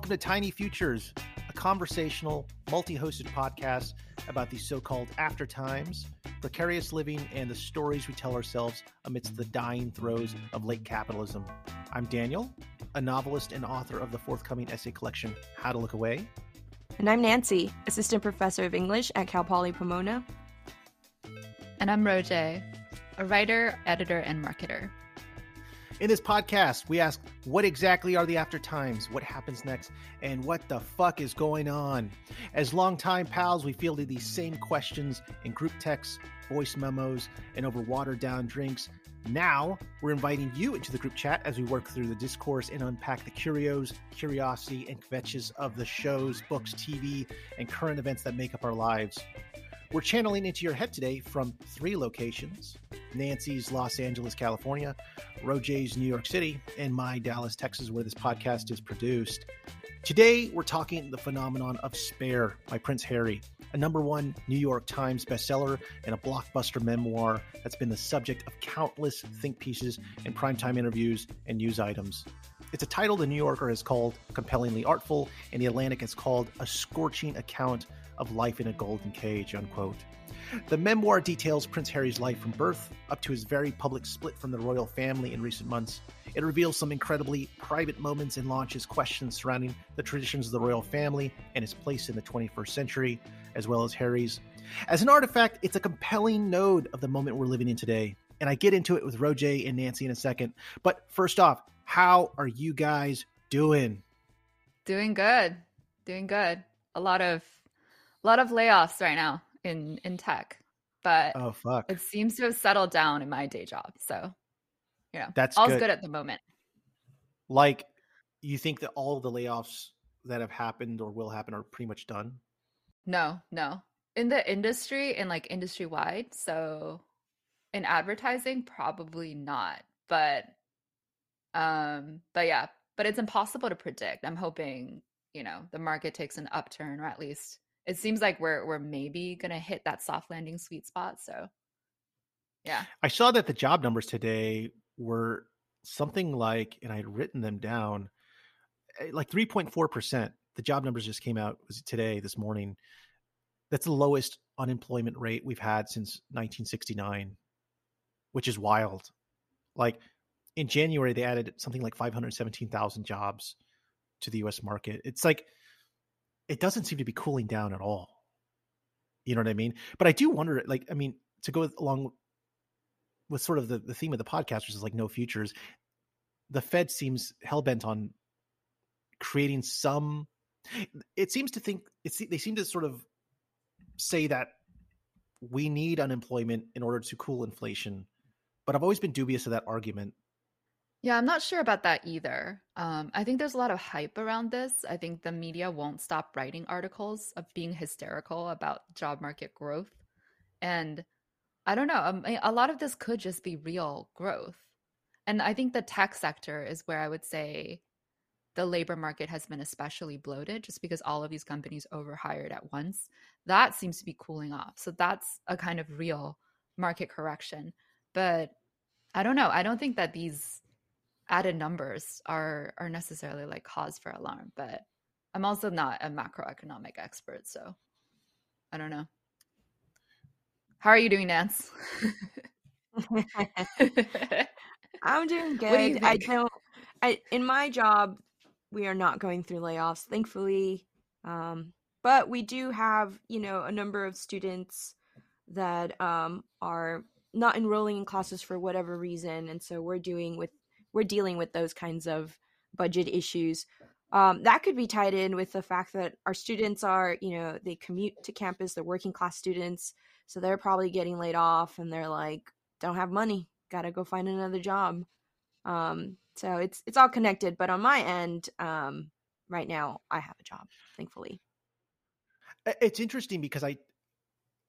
welcome to Tiny Futures, a conversational, multi hosted podcast about the so called after times, precarious living, and the stories we tell ourselves amidst the dying throes of late capitalism. I'm Daniel, a novelist and author of the forthcoming essay collection, How to Look Away. And I'm Nancy, assistant professor of English at Cal Poly Pomona. And I'm Roje, a writer, editor, and marketer. In this podcast, we ask what exactly are the after times, what happens next, and what the fuck is going on. As longtime pals, we fielded these same questions in group texts, voice memos, and over watered down drinks. Now, we're inviting you into the group chat as we work through the discourse and unpack the curios, curiosity, and kvetches of the shows, books, TV, and current events that make up our lives. We're channeling into your head today from three locations Nancy's Los Angeles, California, Roje's New York City, and my Dallas, Texas, where this podcast is produced. Today, we're talking the phenomenon of Spare by Prince Harry, a number one New York Times bestseller and a blockbuster memoir that's been the subject of countless think pieces and primetime interviews and news items. It's a title the New Yorker has called compellingly artful, and the Atlantic has called a scorching account of life in a golden cage, unquote. The memoir details Prince Harry's life from birth up to his very public split from the royal family in recent months. It reveals some incredibly private moments and launches questions surrounding the traditions of the royal family and its place in the 21st century, as well as Harry's. As an artifact, it's a compelling node of the moment we're living in today. And I get into it with Roje and Nancy in a second. But first off, how are you guys doing? Doing good. Doing good. A lot of a lot of layoffs right now in in tech, but oh fuck, it seems to have settled down in my day job. So, yeah, that's all's good. good at the moment. Like, you think that all the layoffs that have happened or will happen are pretty much done? No, no. In the industry and like industry wide, so in advertising, probably not. But, um, but yeah, but it's impossible to predict. I'm hoping you know the market takes an upturn or at least it seems like we're we're maybe gonna hit that soft landing sweet spot. So yeah. I saw that the job numbers today were something like, and I had written them down, eh, like 3.4%. The job numbers just came out was today, this morning. That's the lowest unemployment rate we've had since 1969, which is wild. Like in January, they added something like 517,000 jobs to the US market. It's like it doesn't seem to be cooling down at all. You know what I mean? But I do wonder, like, I mean, to go along with sort of the, the theme of the podcast, which is like no futures, the Fed seems hell bent on creating some. It seems to think it's they seem to sort of say that we need unemployment in order to cool inflation, but I've always been dubious of that argument yeah, I'm not sure about that either. Um, I think there's a lot of hype around this. I think the media won't stop writing articles of being hysterical about job market growth. And I don't know, um, a lot of this could just be real growth. And I think the tech sector is where I would say the labor market has been especially bloated just because all of these companies overhired at once. That seems to be cooling off. So that's a kind of real market correction. But I don't know. I don't think that these added numbers are are necessarily like cause for alarm but i'm also not a macroeconomic expert so i don't know. How are you doing nance? I'm doing good do i don't i in my job we are not going through layoffs thankfully um, but we do have you know a number of students that um, are not enrolling in classes for whatever reason and so we're doing with we're dealing with those kinds of budget issues. Um, that could be tied in with the fact that our students are, you know, they commute to campus, they're working class students, so they're probably getting laid off and they're like, don't have money, gotta go find another job. Um, so it's it's all connected. But on my end, um, right now, I have a job, thankfully. It's interesting because I,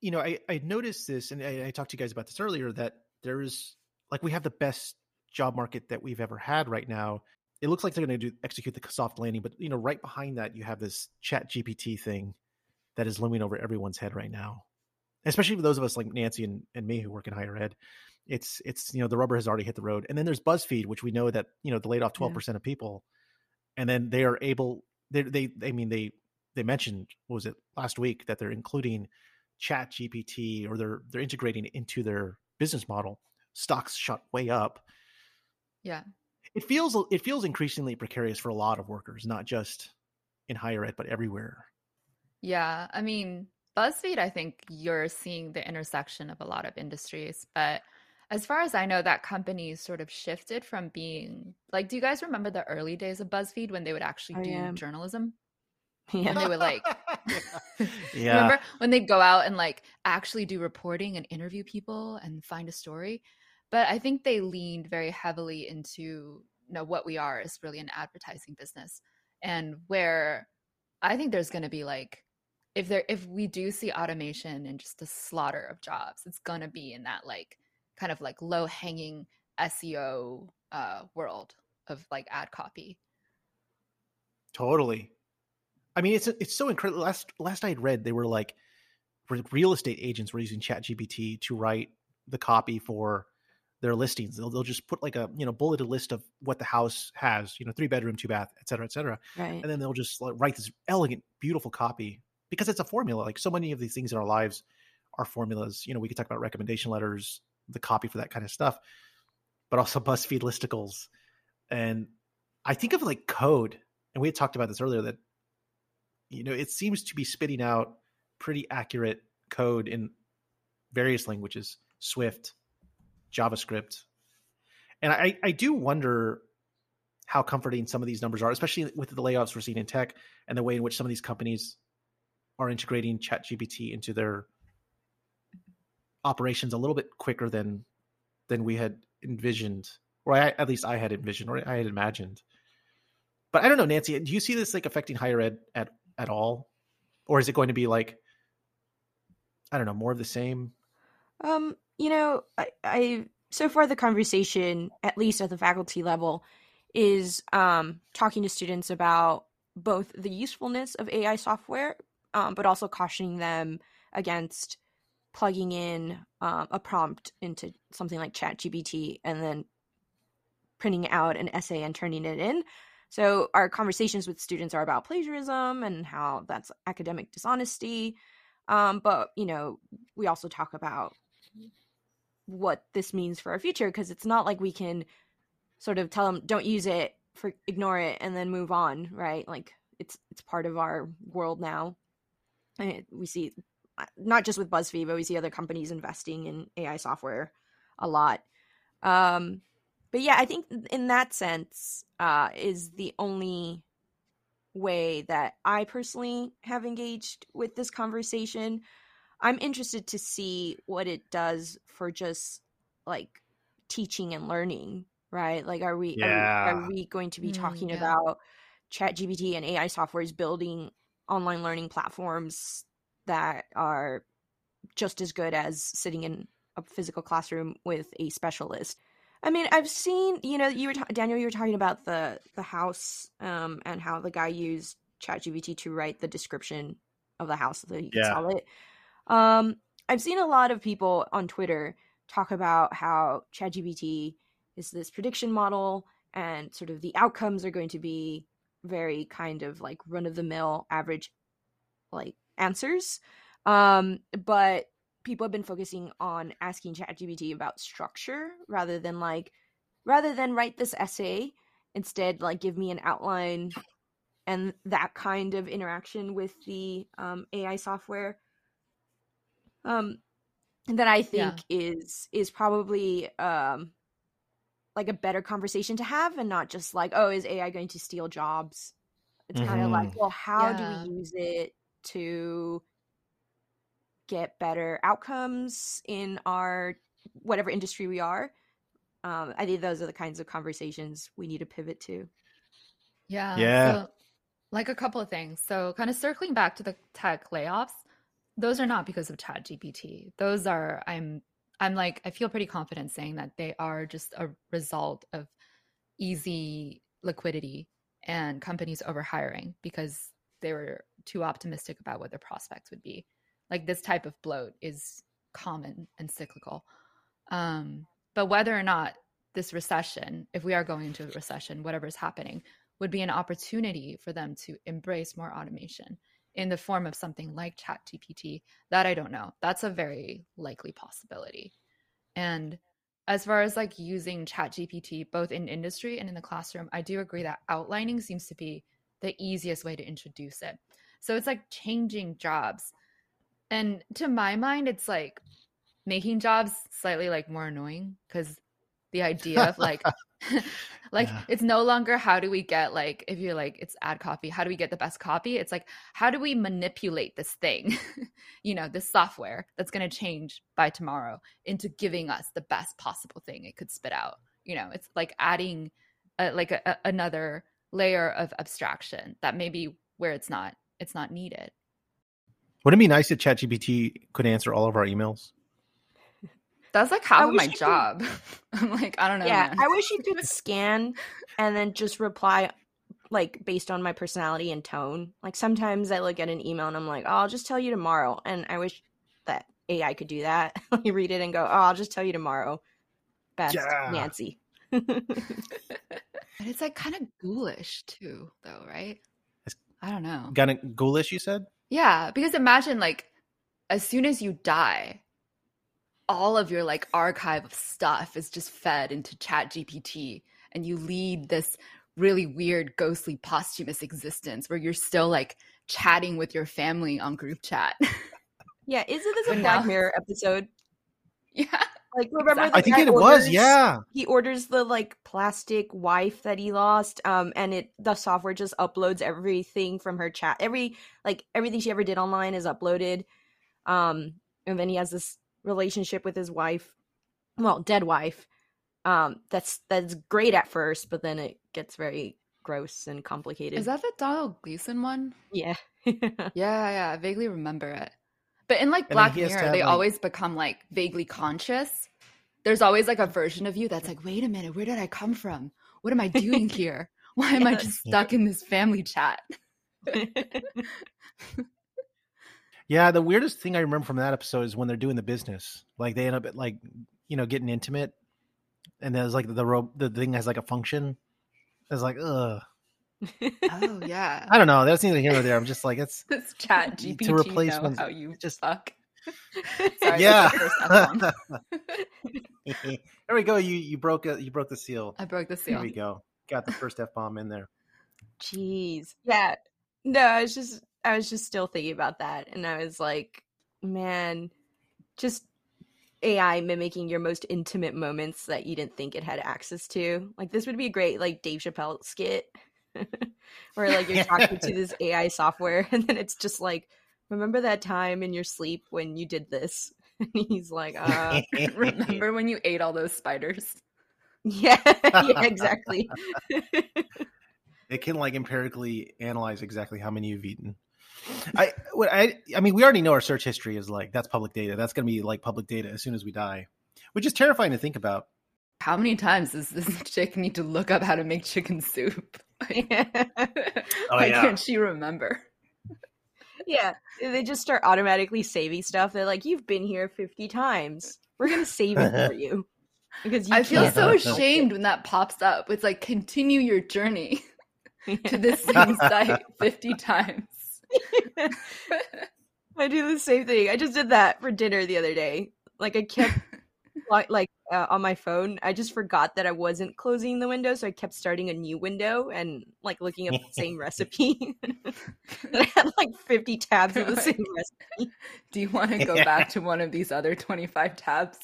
you know, I I noticed this, and I, I talked to you guys about this earlier that there is like we have the best job market that we've ever had right now. It looks like they're going to do execute the soft landing, but you know, right behind that, you have this Chat GPT thing that is looming over everyone's head right now. Especially for those of us like Nancy and, and me who work in higher ed, it's it's you know the rubber has already hit the road. And then there's BuzzFeed, which we know that you know they laid off twelve percent of people, and then they are able they they I mean they they mentioned was it last week that they're including Chat GPT or they're they're integrating it into their business model. Stocks shot way up. Yeah. It feels it feels increasingly precarious for a lot of workers, not just in higher ed, but everywhere. Yeah. I mean, BuzzFeed, I think you're seeing the intersection of a lot of industries, but as far as I know, that company sort of shifted from being like, do you guys remember the early days of BuzzFeed when they would actually oh, do yeah. journalism? Yeah. And they would like, yeah. remember when they'd go out and like actually do reporting and interview people and find a story? But I think they leaned very heavily into you know what we are is really an advertising business, and where I think there's going to be like if there if we do see automation and just a slaughter of jobs, it's going to be in that like kind of like low hanging SEO uh, world of like ad copy. Totally. I mean, it's it's so incredible. Last last I had read, they were like real estate agents were using ChatGPT to write the copy for their listings. They'll they'll just put like a you know bulleted list of what the house has, you know, three bedroom, two bath, et cetera, et cetera, right. and then they'll just like, write this elegant, beautiful copy because it's a formula. Like so many of these things in our lives are formulas. You know, we could talk about recommendation letters, the copy for that kind of stuff, but also BuzzFeed listicles. And I think of like code, and we had talked about this earlier that, you know, it seems to be spitting out pretty accurate code in various languages, Swift, JavaScript. And I, I do wonder how comforting some of these numbers are, especially with the layoffs we're seeing in tech and the way in which some of these companies are integrating ChatGPT into their operations a little bit quicker than than we had envisioned, or I, at least I had envisioned, or I had imagined. But I don't know, Nancy. Do you see this like affecting higher ed at at all, or is it going to be like I don't know, more of the same? Um, you know, I, I so far the conversation, at least at the faculty level, is um talking to students about both the usefulness of AI software, um, but also cautioning them against plugging in um, a prompt into something like ChatGPT and then printing out an essay and turning it in. So our conversations with students are about plagiarism and how that's academic dishonesty. Um, but you know, we also talk about what this means for our future because it's not like we can sort of tell them don't use it for ignore it and then move on, right? Like it's it's part of our world now. And we see not just with BuzzFeed, but we see other companies investing in AI software a lot. Um, but yeah, I think in that sense uh, is the only way that I personally have engaged with this conversation. I'm interested to see what it does for just like teaching and learning, right? Like, are we yeah. are, we, are, we going to be mm, talking mm, yeah. about ChatGPT and AI softwares building online learning platforms that are just as good as sitting in a physical classroom with a specialist. I mean, I've seen, you know, you were ta- Daniel, you were talking about the the house um, and how the guy used ChatGPT to write the description of the house so that he could yeah. sell it. Um, I've seen a lot of people on Twitter talk about how ChatGPT is this prediction model and sort of the outcomes are going to be very kind of like run of the mill average like answers. Um, but people have been focusing on asking ChatGPT about structure rather than like rather than write this essay, instead like give me an outline and that kind of interaction with the um, AI software. Um, that I think yeah. is is probably um like a better conversation to have and not just like oh is AI going to steal jobs. It's mm-hmm. kind of like well how yeah. do we use it to get better outcomes in our whatever industry we are. Um, I think those are the kinds of conversations we need to pivot to. Yeah. Yeah. So, like a couple of things. So, kind of circling back to the tech layoffs, those are not because of Chat GPT. Those are I'm I'm like I feel pretty confident saying that they are just a result of easy liquidity and companies overhiring because they were too optimistic about what their prospects would be. Like this type of bloat is common and cyclical. Um, but whether or not this recession, if we are going into a recession, whatever is happening, would be an opportunity for them to embrace more automation in the form of something like ChatGPT. That I don't know. That's a very likely possibility. And as far as like using ChatGPT both in industry and in the classroom, I do agree that outlining seems to be the easiest way to introduce it. So it's like changing jobs. And to my mind, it's like making jobs slightly like more annoying because the idea of like like yeah. it's no longer how do we get like if you're like it's ad copy how do we get the best copy? It's like how do we manipulate this thing you know this software that's going to change by tomorrow into giving us the best possible thing it could spit out? You know it's like adding a, like a, a, another layer of abstraction that maybe where it's not it's not needed. Wouldn't it be nice if ChatGPT could answer all of our emails that's like half of my job. Could... I'm like, I don't know. Yeah, man. I wish you could scan and then just reply like based on my personality and tone. Like sometimes I look at an email and I'm like, oh, I'll just tell you tomorrow. And I wish that AI could do that. you read it and go, oh, I'll just tell you tomorrow. Best yeah. Nancy. but it's like kind of ghoulish too, though, right? It's I don't know. Kind of ghoulish, you said? Yeah, because imagine like as soon as you die, all of your like archive of stuff is just fed into chat gpt and you lead this really weird ghostly posthumous existence where you're still like chatting with your family on group chat. Yeah isn't this a black mirror episode? Yeah like remember exactly. i think it orders, was yeah. he orders the like plastic wife that he lost um and it the software just uploads everything from her chat. Every like everything she ever did online is uploaded um and then he has this relationship with his wife, well, dead wife. Um, that's that's great at first, but then it gets very gross and complicated. Is that the Domhnall Gleeson one? Yeah. yeah, yeah, I vaguely remember it. But in like Black Mirror, they like... always become like vaguely conscious. There's always like a version of you that's like, wait a minute, where did I come from? What am I doing here? Why am yes. I just stuck in this family chat? Yeah, the weirdest thing I remember from that episode is when they're doing the business. Like they end up like you know getting intimate, and there's like the rope. The thing has like a function. It's like ugh. oh yeah. I don't know. That's neither here nor there. I'm just like it's this chat GPT to replace know how you just fuck. Sorry, yeah. there we go. You you broke a, you broke the seal. I broke the seal. There we go. Got the first f bomb in there. Jeez. Yeah. No, it's just I was just still thinking about that, and I was like, man, just AI mimicking your most intimate moments that you didn't think it had access to. Like this would be a great like Dave Chappelle skit, where like you're talking to this AI software, and then it's just like, remember that time in your sleep when you did this? And he's like, uh, remember when you ate all those spiders? Yeah, yeah, exactly. it can like empirically analyze exactly how many you've eaten. I, what I, I mean, we already know our search history is like that's public data. That's going to be like public data as soon as we die, which is terrifying to think about. How many times does this chick need to look up how to make chicken soup? oh, Why yeah. can't she remember? Yeah, they just start automatically saving stuff. They're like, "You've been here fifty times. We're gonna save it for you." Because you I feel so ashamed when that pops up. It's like continue your journey to this same site fifty times. I do the same thing. I just did that for dinner the other day. Like I kept like uh, on my phone, I just forgot that I wasn't closing the window, so I kept starting a new window and like looking up the same recipe. I had like 50 tabs of the same recipe. Do you want to go yeah. back to one of these other 25 tabs?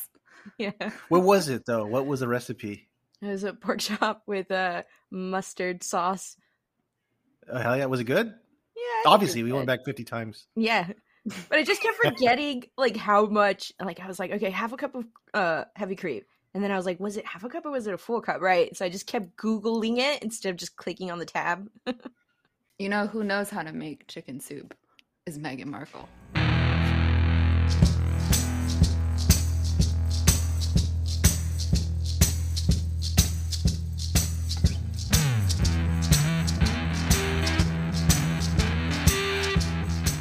Yeah. What was it though? What was the recipe? It was a pork chop with a mustard sauce. Uh, hell yeah! Was it good? Yeah. Obviously, we went back 50 times. Yeah. But I just kept forgetting like how much like I was like, okay, half a cup of uh heavy cream. And then I was like, was it half a cup or was it a full cup? Right. So I just kept Googling it instead of just clicking on the tab. you know who knows how to make chicken soup is Meghan Markle.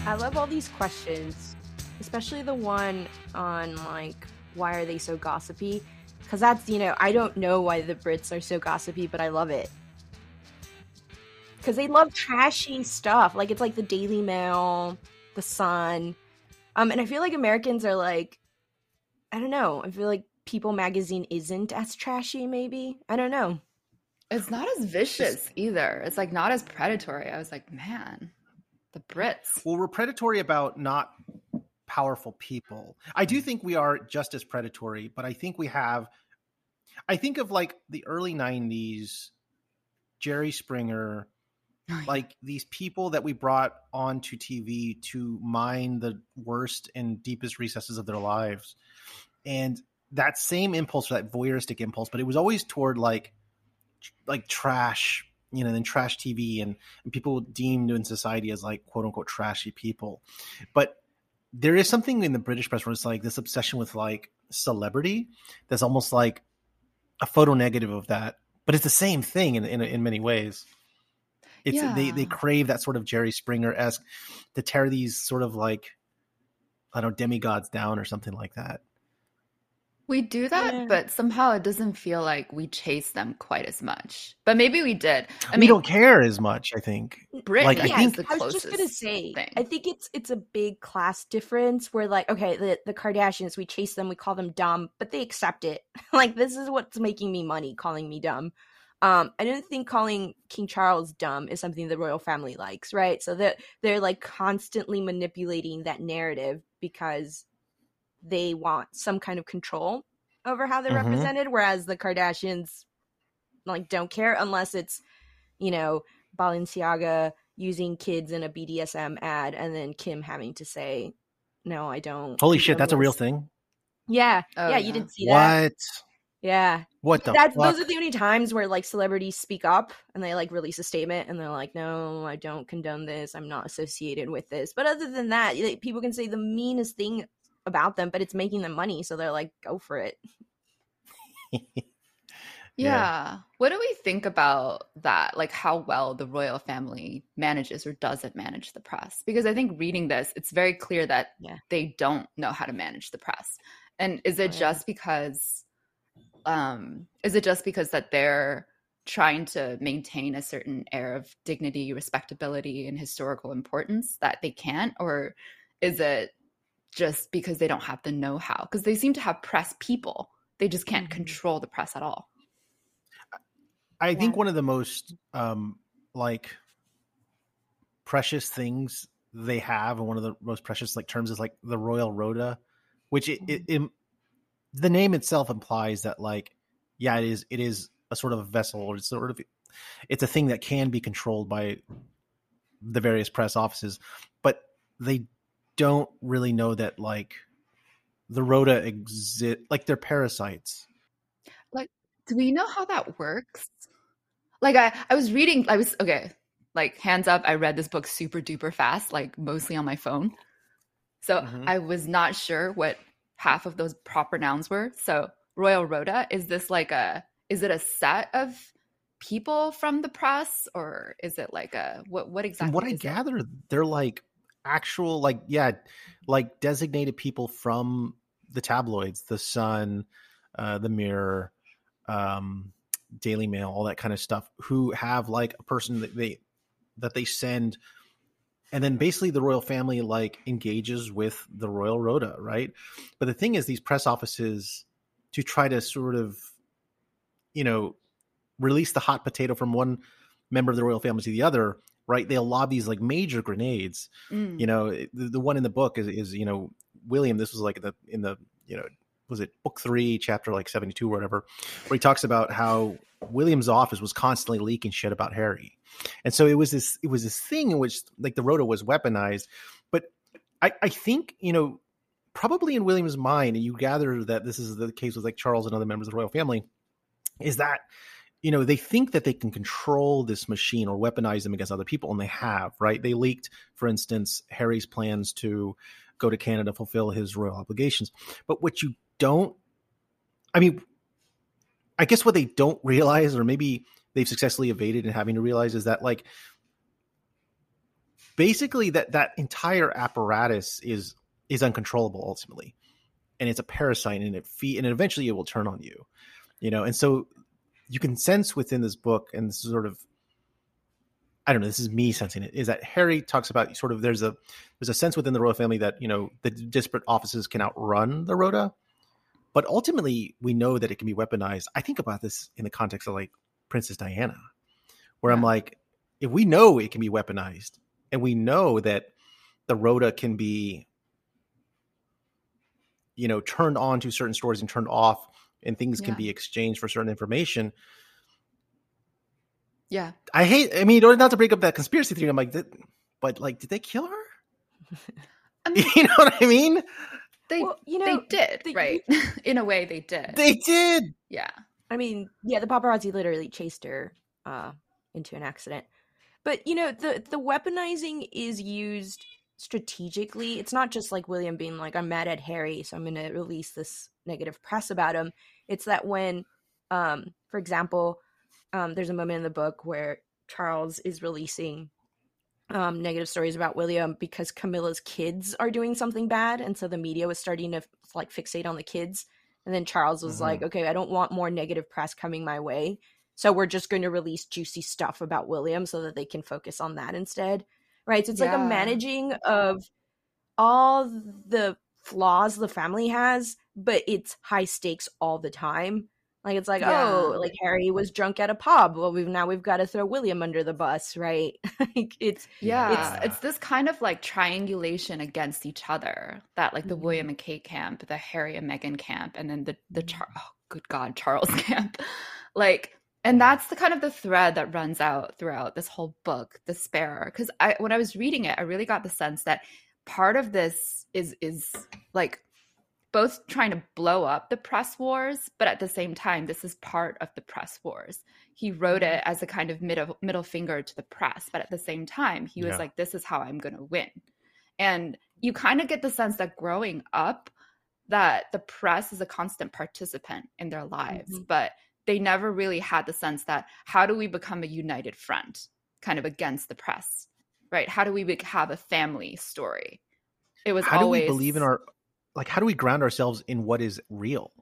I love all these questions, especially the one on like why are they so gossipy? Because that's you know I don't know why the Brits are so gossipy, but I love it. because they love trashy stuff. Like it's like the Daily Mail, the Sun, um, and I feel like Americans are like, I don't know. I feel like People Magazine isn't as trashy. Maybe I don't know. It's not as vicious either. It's like not as predatory. I was like, man, the Brits. Well, we're predatory about not powerful people. I do think we are just as predatory, but I think we have. I think of like the early '90s, Jerry Springer, oh, like these people that we brought onto TV to mine the worst and deepest recesses of their lives, and that same impulse, that voyeuristic impulse, but it was always toward like like trash, you know, then trash TV and, and people deemed in society as like quote unquote trashy people. But there is something in the British press where it's like this obsession with like celebrity that's almost like a photo negative of that, but it's the same thing in in, in many ways. It's yeah. they they crave that sort of Jerry Springer esque to tear these sort of like I don't know demigods down or something like that. We do that, yeah. but somehow it doesn't feel like we chase them quite as much. But maybe we did. I we mean, don't care as much. I think. Britain, like, I think I was just gonna say. Thing. I think it's it's a big class difference. Where like, okay, the the Kardashians, we chase them, we call them dumb, but they accept it. like this is what's making me money, calling me dumb. Um, I don't think calling King Charles dumb is something the royal family likes, right? So that they're, they're like constantly manipulating that narrative because they want some kind of control over how they're mm-hmm. represented, whereas the Kardashians like don't care unless it's, you know, Balenciaga using kids in a BDSM ad and then Kim having to say, No, I don't. Holy shit, that's this. a real thing. Yeah. Oh, yeah, yeah, you didn't see that. What? Yeah. What the That's, Those are the only times where like celebrities speak up and they like release a statement and they're like, no, I don't condone this. I'm not associated with this. But other than that, people can say the meanest thing about them, but it's making them money, so they're like, go for it. yeah. yeah. What do we think about that? Like how well the royal family manages or doesn't manage the press? Because I think reading this, it's very clear that yeah. they don't know how to manage the press. And is it just because um is it just because that they're trying to maintain a certain air of dignity, respectability, and historical importance that they can't? Or is it just because they don't have the know-how because they seem to have press people they just can't mm-hmm. control the press at all i yeah. think one of the most um like precious things they have and one of the most precious like terms is like the royal rota which it, it, mm-hmm. it the name itself implies that like yeah it is it is a sort of a vessel or it's sort of it's a thing that can be controlled by the various press offices but they don't really know that like the rota exist like they're parasites like do we know how that works like i i was reading i was okay like hands up i read this book super duper fast like mostly on my phone so mm-hmm. i was not sure what half of those proper nouns were so royal rota is this like a is it a set of people from the press or is it like a what what exactly from what i gather it? they're like actual like yeah like designated people from the tabloids the sun uh the mirror um daily mail all that kind of stuff who have like a person that they that they send and then basically the royal family like engages with the royal rota right? But the thing is these press offices to try to sort of you know release the hot potato from one member of the royal family to the other right? They'll lob these like major grenades. Mm. You know, the, the, one in the book is is you know William. This was like the in the you know was it book three chapter like seventy two or whatever, where he talks about how William's office was constantly leaking shit about Harry, and so it was this it was this thing in which like the rota was weaponized. But I I think you know probably in William's mind, and you gather that this is the case with like Charles and other members of the royal family, is that you know they think that they can control this machine or weaponize them against other people and they have right? They leaked for instance harry's plans to go to canada fulfill his royal obligations. But what you don't i mean i guess what they don't realize or maybe they've successfully evaded and having to realize is that like basically that that entire apparatus is is uncontrollable ultimately. And it's a parasite and it feed and eventually it will turn on you you know? And so you can sense within this book and this is sort of I don't know. This is me sensing it. Is that Harry talks about sort of there's a there's a sense within the royal family that you know the disparate offices can outrun the rota, but ultimately we know that it can be weaponized. I think about this in the context of like Princess Diana, where yeah. I'm like, if we know it can be weaponized, and we know that the rota can be, you know, turned on to certain stories and turned off, and things yeah. can be exchanged for certain information yeah. I hate, I mean, not to break up that conspiracy theory. I'm like, but like, did they kill her? I mean, you know what I mean? They, well, you know, they did, they, right? In a way, they did. They did. Yeah. I mean, yeah, the paparazzi literally chased her uh, into an accident. But you know, the the weaponizing is used strategically. It's not just like William being like, "I'm mad at Harry, so I'm going to release this negative press about him." It's that when, um, for example, um, there's a moment in the book where Charles is releasing um, negative stories about William because Camilla's kids are doing something bad, and so the media was starting to like fixate on the kids. And then Charles was mm-hmm. like, "Okay, I don't want more negative press coming my way, so we're just going to release juicy stuff about William so that they can focus on that instead." Right? So it's yeah. like a managing of all the flaws the family has, but it's high stakes all the time. Like it's like, yeah. oh, like Harry was drunk at a pub. Well, we've now we've got to throw William under the bus, right? like it's yeah, it's, it's this kind of like triangulation against each other. That like the mm-hmm. William and Kate camp, the Harry and Meghan camp, and then the the Char- oh good God, Charles camp. like and that's the kind of the thread that runs out throughout this whole book, Despair. Because I when I was reading it, I really got the sense that part of this is is like both trying to blow up the press wars, but at the same time, this is part of the press wars. He wrote it mm-hmm. as a kind of middle middle finger to the press, but at the same time, he was yeah. like, "This is how I'm going to win." And you kind of get the sense that growing up, that the press is a constant participant in their lives, mm-hmm. but they never really had the sense that how do we become a united front, kind of against the press, right? How do we have a family story? It was how always do we believe in our like how do we ground ourselves in what is real?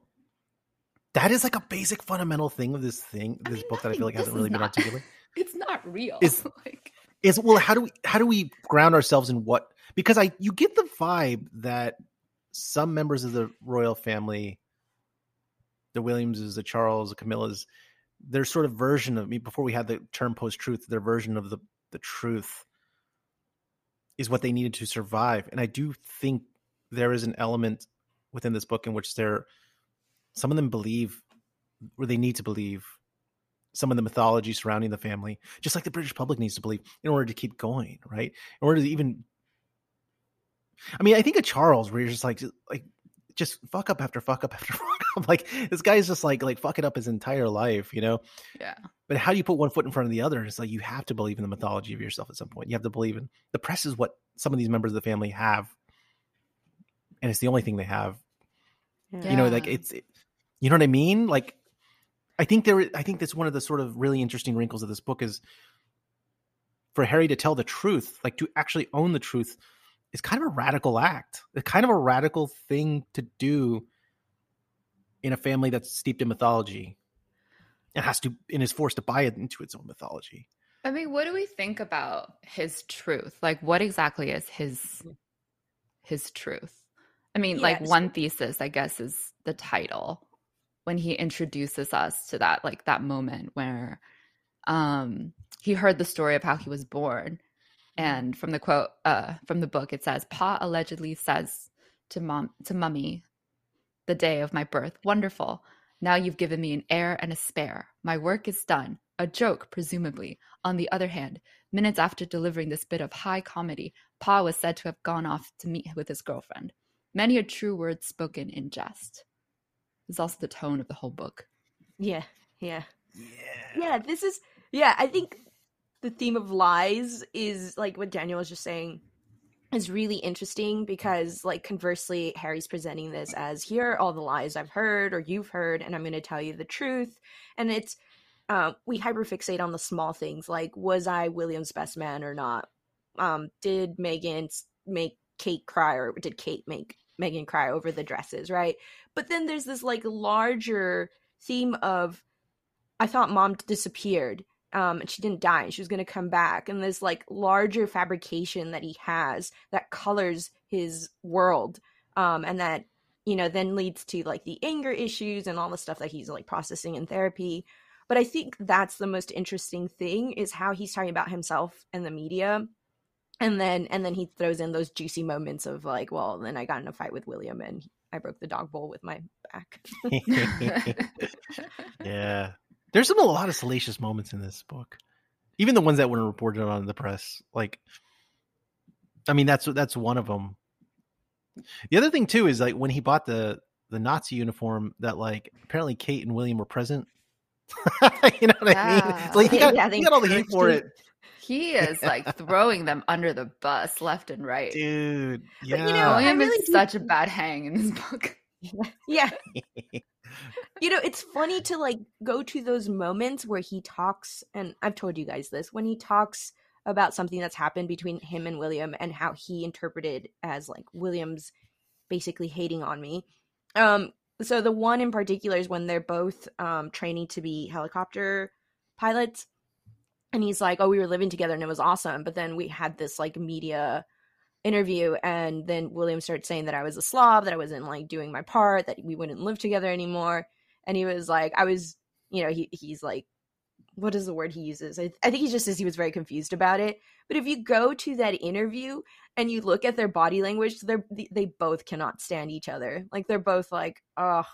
That is like a basic fundamental thing of this thing, this I mean, book that I feel like hasn't really been articulated. It's not real. Is like is well, how do we how do we ground ourselves in what? Because I you get the vibe that some members of the royal family, the Williamses, the Charles, the Camillas, their sort of version of me before we had the term post truth, their version of the the truth is what they needed to survive. And I do think there is an element within this book in which they're some of them believe or they need to believe some of the mythology surrounding the family, just like the British public needs to believe in order to keep going, right? In order to even I mean, I think of Charles where you're just like like just fuck up after fuck up after fuck up. Like this guy's just like like fucking up his entire life, you know? Yeah. But how do you put one foot in front of the other? It's like you have to believe in the mythology of yourself at some point. You have to believe in the press is what some of these members of the family have and it's the only thing they have. Yeah. You know, like it's, it, you know what I mean? Like, I think there, I think that's one of the sort of really interesting wrinkles of this book is for Harry to tell the truth, like to actually own the truth, is kind of a radical act. It's kind of a radical thing to do in a family that's steeped in mythology and has to and is forced to buy it into its own mythology. I mean, what do we think about his truth? Like, what exactly is his mm. his truth? I mean, yes. like one thesis, I guess, is the title when he introduces us to that, like that moment where um, he heard the story of how he was born. And from the quote uh, from the book, it says, Pa allegedly says to mom to mummy the day of my birth, wonderful. Now you've given me an heir and a spare. My work is done. A joke, presumably. On the other hand, minutes after delivering this bit of high comedy, Pa was said to have gone off to meet with his girlfriend. Many a true word spoken in jest. Is also the tone of the whole book. Yeah, yeah, yeah. Yeah, this is yeah. I think the theme of lies is like what Daniel was just saying is really interesting because like conversely harry's presenting this as here are all the lies i've heard or you've heard and i'm going to tell you the truth and it's uh, we hyperfixate on the small things like was i william's best man or not um, did Meghan make kate cry or did kate make Meghan cry over the dresses, right? But then there's this like larger theme of I thought mom disappeared. Um, and she didn't die. She was going to come back, and this like larger fabrication that he has that colors his world, um, and that you know then leads to like the anger issues and all the stuff that he's like processing in therapy. But I think that's the most interesting thing is how he's talking about himself and the media and then and then he throws in those juicy moments of like well then i got in a fight with william and i broke the dog bowl with my back yeah there's some a lot of salacious moments in this book even the ones that weren't reported on in the press like i mean that's that's one of them the other thing too is like when he bought the the nazi uniform that like apparently kate and william were present you know what yeah. i mean like he got, yeah, he got all the heat for it he is like throwing them under the bus left and right. Dude, yeah. But, you know, William really is such a bad hang in this book. yeah. you know, it's funny to like go to those moments where he talks, and I've told you guys this, when he talks about something that's happened between him and William and how he interpreted as like William's basically hating on me. Um, so the one in particular is when they're both um training to be helicopter pilots and he's like, "Oh, we were living together and it was awesome." But then we had this like media interview and then William started saying that I was a slob that I wasn't like doing my part, that we wouldn't live together anymore. And he was like, I was, you know, he he's like, what is the word he uses? I, I think he just says he was very confused about it. But if you go to that interview and you look at their body language, they're they both cannot stand each other. Like they're both like, oh,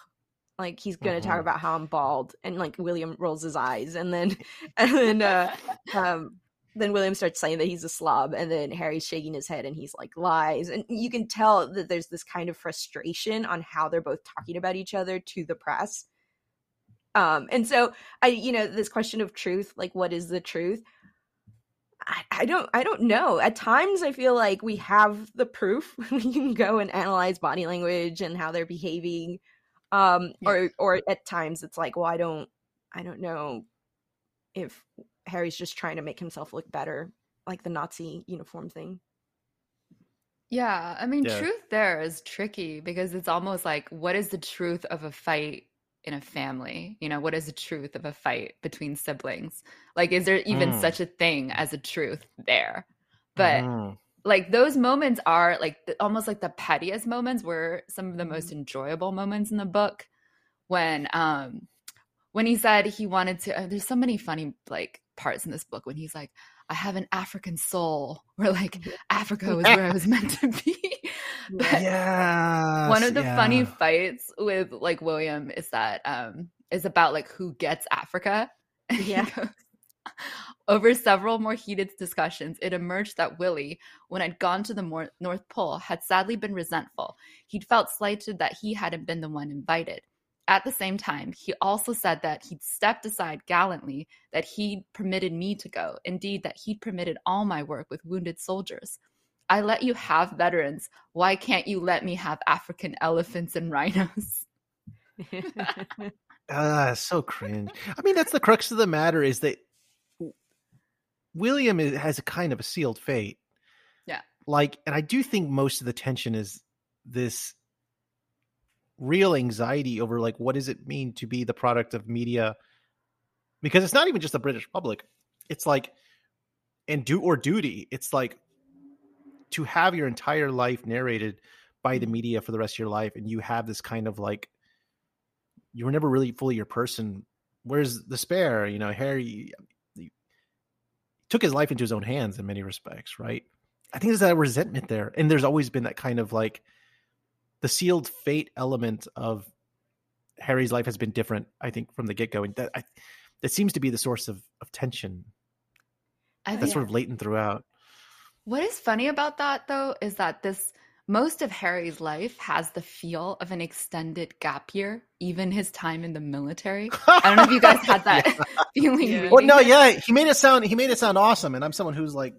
like he's gonna mm-hmm. talk about how I'm bald, and like William rolls his eyes, and then and then uh, um, then William starts saying that he's a slob, and then Harry's shaking his head, and he's like lies, and you can tell that there's this kind of frustration on how they're both talking about each other to the press. Um, and so I, you know, this question of truth, like what is the truth? I, I don't I don't know. At times I feel like we have the proof. we can go and analyze body language and how they're behaving um or or at times it's like well i don't i don't know if harry's just trying to make himself look better like the nazi uniform thing yeah i mean yeah. truth there is tricky because it's almost like what is the truth of a fight in a family you know what is the truth of a fight between siblings like is there even mm. such a thing as a truth there but mm like those moments are like almost like the pettiest moments were some of the most mm-hmm. enjoyable moments in the book when um when he said he wanted to uh, there's so many funny like parts in this book when he's like i have an african soul where like africa was where i was meant to be yeah one of the yeah. funny fights with like william is that um is about like who gets africa yeah over several more heated discussions, it emerged that Willy, when I'd gone to the more- North Pole, had sadly been resentful. He'd felt slighted that he hadn't been the one invited. At the same time, he also said that he'd stepped aside gallantly, that he'd permitted me to go, indeed, that he'd permitted all my work with wounded soldiers. I let you have veterans. Why can't you let me have African elephants and rhinos? Ah, uh, so cringe. I mean, that's the crux of the matter is that William has a kind of a sealed fate. Yeah. Like, and I do think most of the tension is this real anxiety over like what does it mean to be the product of media because it's not even just the british public it's like and do or duty it's like to have your entire life narrated by the media for the rest of your life and you have this kind of like you were never really fully your person where's the spare you know harry took his life into his own hands in many respects, right? I think there's that resentment there. And there's always been that kind of like the sealed fate element of Harry's life has been different, I think, from the get go. And that I, that seems to be the source of, of tension. I that's sort of latent throughout. What is funny about that though is that this most of Harry's life has the feel of an extended gap year, even his time in the military. I don't know if you guys had that yeah. feeling. Yeah. Well, no, yeah, he made it sound he made it sound awesome, and I'm someone who's like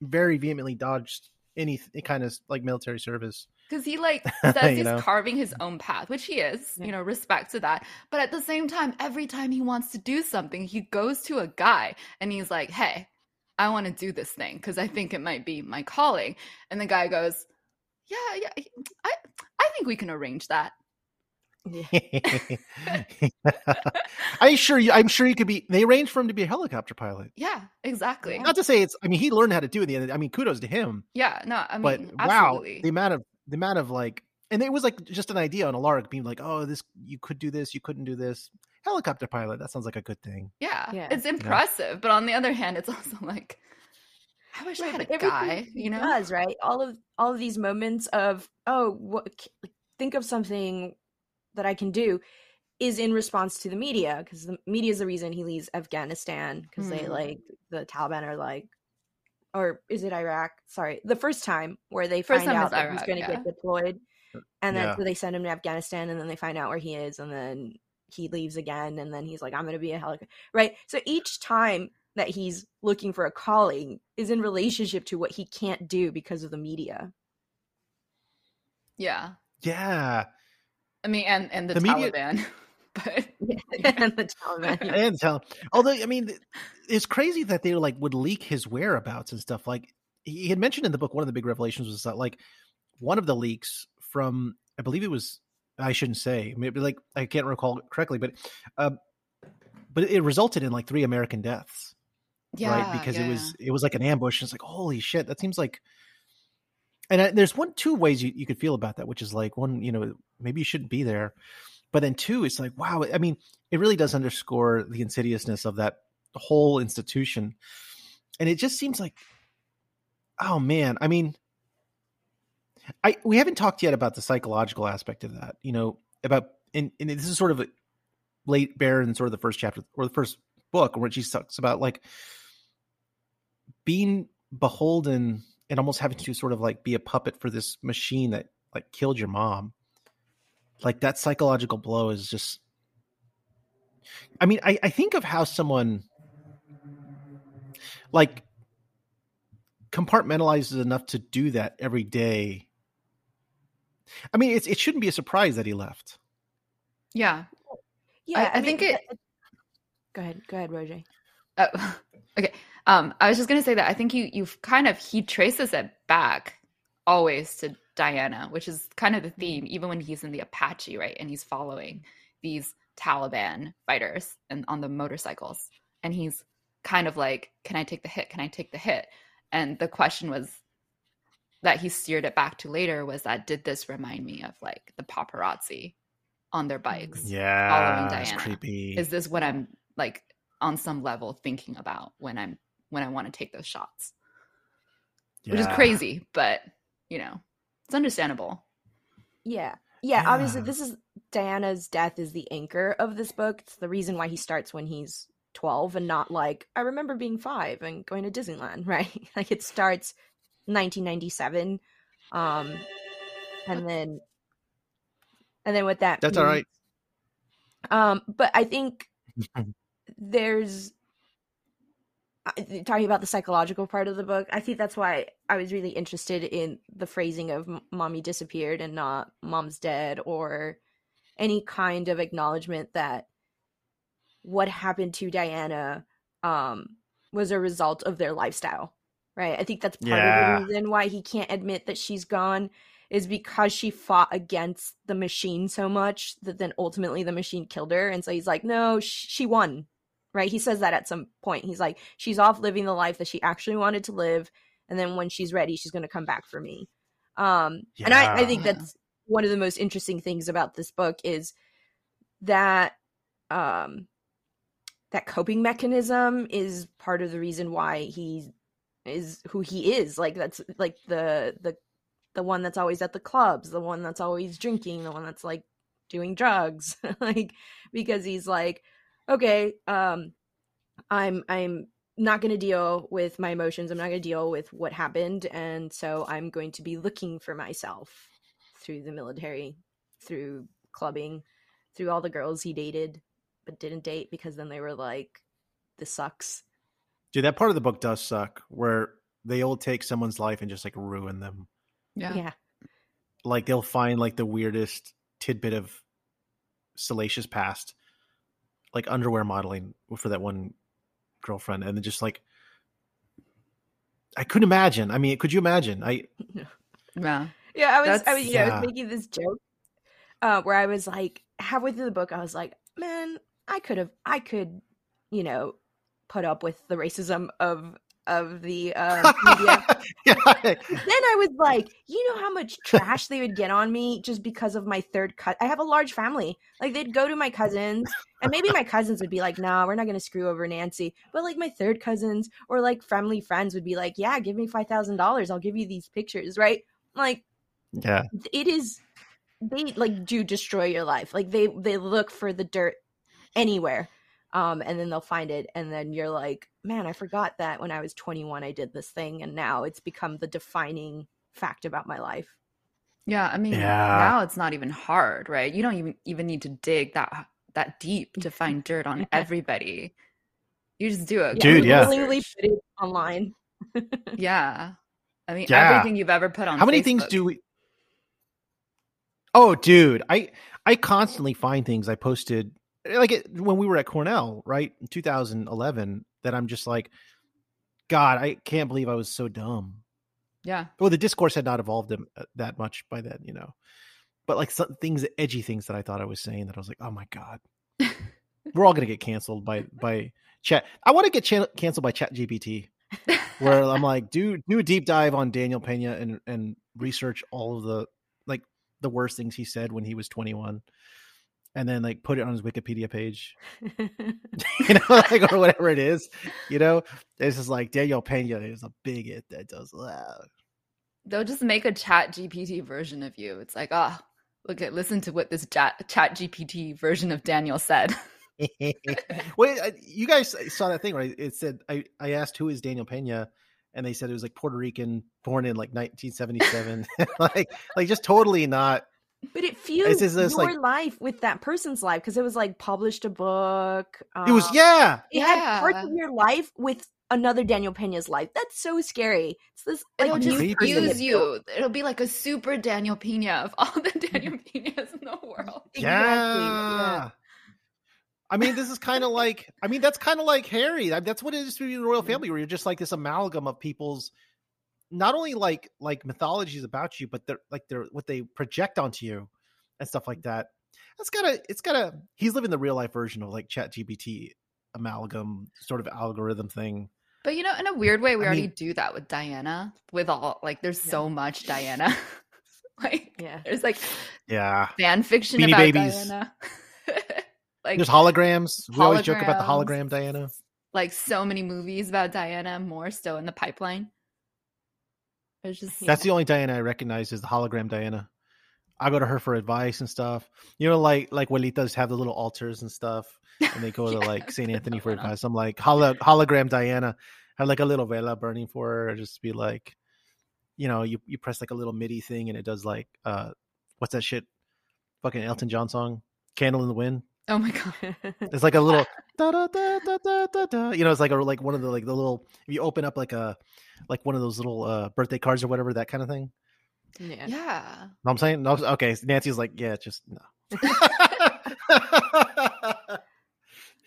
very vehemently dodged any, any kind of like military service because he like says he's know? carving his own path, which he is, you know, respect to that. But at the same time, every time he wants to do something, he goes to a guy and he's like, "Hey, I want to do this thing because I think it might be my calling." And the guy goes, yeah, yeah. I I think we can arrange that. I'm sure you. I'm sure you could be. They arranged for him to be a helicopter pilot. Yeah, exactly. Not to say it's. I mean, he learned how to do it. In the end. I mean, kudos to him. Yeah, no, I mean, but absolutely. wow, the amount of the amount of like, and it was like just an idea on a lark, being like, oh, this you could do this, you couldn't do this. Helicopter pilot. That sounds like a good thing. Yeah, yeah. it's impressive. Yeah. But on the other hand, it's also like. I wish right, I had a guy, you know. Does right? All of all of these moments of oh, what think of something that I can do is in response to the media because the media is the reason he leaves Afghanistan because mm. they hmm. like the Taliban are like, or is it Iraq? Sorry, the first time where they first find out that Iraq, he's going to yeah. get deployed, and then yeah. so they send him to Afghanistan, and then they find out where he is, and then he leaves again, and then he's like, I'm going to be a helicopter, right? So each time that he's looking for a calling is in relationship to what he can't do because of the media. Yeah. Yeah. I mean, and and the, the Taliban. Media... but and the Taliban. And the Taliban. Although, I mean, it's crazy that they like would leak his whereabouts and stuff. Like he had mentioned in the book, one of the big revelations was that like one of the leaks from, I believe it was, I shouldn't say, maybe like I can't recall correctly, but, uh, but it resulted in like three American deaths. Yeah, right, because yeah. it was it was like an ambush. It's like holy shit, that seems like and I, there's one two ways you, you could feel about that which is like one you know maybe you shouldn't be there but then two it's like wow i mean it really does underscore the insidiousness of that whole institution. And it just seems like oh man i mean i we haven't talked yet about the psychological aspect of that you know about and, and this is sort of a late bear sort of the first chapter or the first book where she talks about like being beholden and almost having to sort of like be a puppet for this machine that like killed your mom like that psychological blow is just i mean i, I think of how someone like compartmentalizes enough to do that every day. I mean it's, it shouldn't be a surprise that he left. Yeah. Yeah i, I, I think it go ahead go ahead roger. Oh, okay. Um, I was just gonna say that I think you you've kind of he traces it back always to Diana, which is kind of the mm-hmm. theme, even when he's in the Apache, right? And he's following these Taliban fighters and on the motorcycles. And he's kind of like, Can I take the hit? Can I take the hit? And the question was that he steered it back to later was that did this remind me of like the paparazzi on their bikes mm-hmm. yeah following Diana? Creepy. Is this what I'm like on some level thinking about when I'm when I want to take those shots. Yeah. Which is crazy, but you know, it's understandable. Yeah. yeah. Yeah, obviously this is Diana's death is the anchor of this book. It's the reason why he starts when he's 12 and not like I remember being 5 and going to Disneyland, right? like it starts 1997 um and then and then what that That's means, all right. Um but I think there's talking about the psychological part of the book i think that's why i was really interested in the phrasing of mommy disappeared and not mom's dead or any kind of acknowledgement that what happened to diana um, was a result of their lifestyle right i think that's part yeah. of the reason why he can't admit that she's gone is because she fought against the machine so much that then ultimately the machine killed her and so he's like no sh- she won right? He says that at some point. He's like, she's off living the life that she actually wanted to live, and then when she's ready, she's going to come back for me. Um, yeah. and I, I think that's one of the most interesting things about this book is that um, that coping mechanism is part of the reason why he is who he is. Like that's like the the the one that's always at the clubs, the one that's always drinking, the one that's like doing drugs, like because he's like okay, um, I'm I'm not going to deal with my emotions. I'm not going to deal with what happened, and so I'm going to be looking for myself through the military, through clubbing, through all the girls he dated but didn't date because then they were like, "This sucks." Dude, that part of the book does suck, where they all take someone's life and just like ruin them. Yeah. Yeah. Like they'll find like the weirdest tidbit of salacious past like underwear modeling for that one girlfriend, and then just like I couldn't imagine. I mean, could you imagine? I yeah yeah. I was That's, I was yeah, yeah. I was making this joke uh, where I was like, halfway through the book, I was like, man, I could have, I could, you know, put up with the racism of of the uh, media. then I was like, you know how much trash they would get on me just because of my third cut. I have a large family. Like they'd go to my cousins, and maybe my cousins would be like, "Nah, we're not gonna screw over Nancy." But like my third cousins or like family friends would be like, "Yeah, give me five thousand dollars. I'll give you these pictures." Right? Like, yeah, it is. They like do destroy your life. Like they they look for the dirt anywhere um, and then they'll find it and then you're like man i forgot that when i was 21 i did this thing and now it's become the defining fact about my life. Yeah i mean yeah. now it's not even hard right? You don't even even need to dig that that deep to find dirt on everybody. You just do it. Dude yeah. put it online. Yeah. I mean yeah. everything you've ever put on how many Facebook. things do we oh dude i i constantly find things. I posted like it, when we were at Cornell, right, in 2011, that I'm just like, God, I can't believe I was so dumb. Yeah. Well, the discourse had not evolved uh, that much by then, you know. But like some things, edgy things that I thought I was saying, that I was like, oh my God, we're all gonna get canceled by by chat. I want to get cha- canceled by Chat GPT, where I'm like, do do a deep dive on Daniel Pena and and research all of the like the worst things he said when he was 21 and then like put it on his Wikipedia page, you know, like or whatever it is, you know. It's just like Daniel Pena is a bigot that does that. They'll just make a Chat GPT version of you. It's like, oh, look at listen to what this Chat Chat GPT version of Daniel said. well, you guys saw that thing, right? It said I I asked who is Daniel Pena, and they said it was like Puerto Rican, born in like 1977, like like just totally not but it fused it's, it's, your like, life with that person's life because it was like published a book. Um, it was yeah. It yeah. had parts of your life with another Daniel Pena's life. That's so scary. It's this like, it'll just fuse you. It'll be like a super Daniel Pena of all the Daniel Penas in the world. Yeah. Exactly. yeah. I mean, this is kind of like. I mean, that's kind of like Harry. That's what it is to be in the royal family, where you're just like this amalgam of people's not only like like mythologies about you, but they're like they're what they project onto you and stuff like mm. that. It's gotta it's gotta he's living the real life version of like Chat GPT amalgam sort of algorithm thing. But you know, in a weird way, we I already mean, do that with Diana. With all like, there's yeah. so much Diana. like, yeah, there's like, yeah, fan fiction Beanie about Babies. Diana. like, there's holograms. We always joke about the hologram Diana. Like so many movies about Diana, more still in the pipeline. It's just that's the only Diana I recognize is the hologram Diana. I go to her for advice and stuff. You know, like like Walitas have the little altars and stuff, and they go yeah, to like Saint Anthony for advice. I'm like holo- hologram Diana, have like a little vela burning for her, just be like, you know, you you press like a little MIDI thing and it does like uh, what's that shit? Fucking Elton John song, "Candle in the Wind." Oh my god! it's like a little da, da, da, da, da, da, da. You know, it's like a like one of the like the little if you open up like a like one of those little uh birthday cards or whatever that kind of thing. Yeah. Yeah. No, I'm saying no. Okay, Nancy's like, yeah, just no.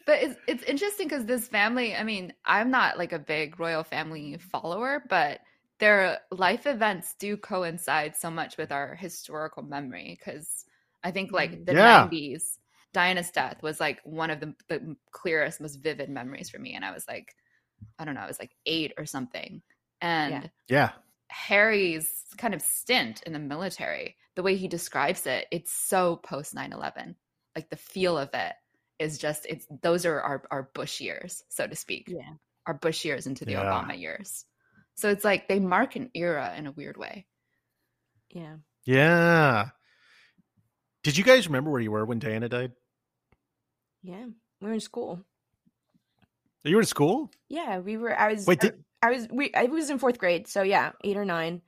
but it's it's interesting because this family. I mean, I'm not like a big royal family follower, but their life events do coincide so much with our historical memory because I think like mm. the yeah. 90s Diana's death was like one of the, the clearest, most vivid memories for me. And I was like, I don't know, I was like eight or something. And yeah. yeah. Harry's kind of stint in the military, the way he describes it, it's so post 9 11. Like the feel of it is just, it's those are our, our Bush years, so to speak. Yeah. Our Bush years into the yeah. Obama years. So it's like they mark an era in a weird way. Yeah. Yeah. Did you guys remember where you were when Diana died? Yeah, we were in school. You were in school? Yeah, we were. I was. Wait, did... I, I was. We. I was in fourth grade, so yeah, eight or nine.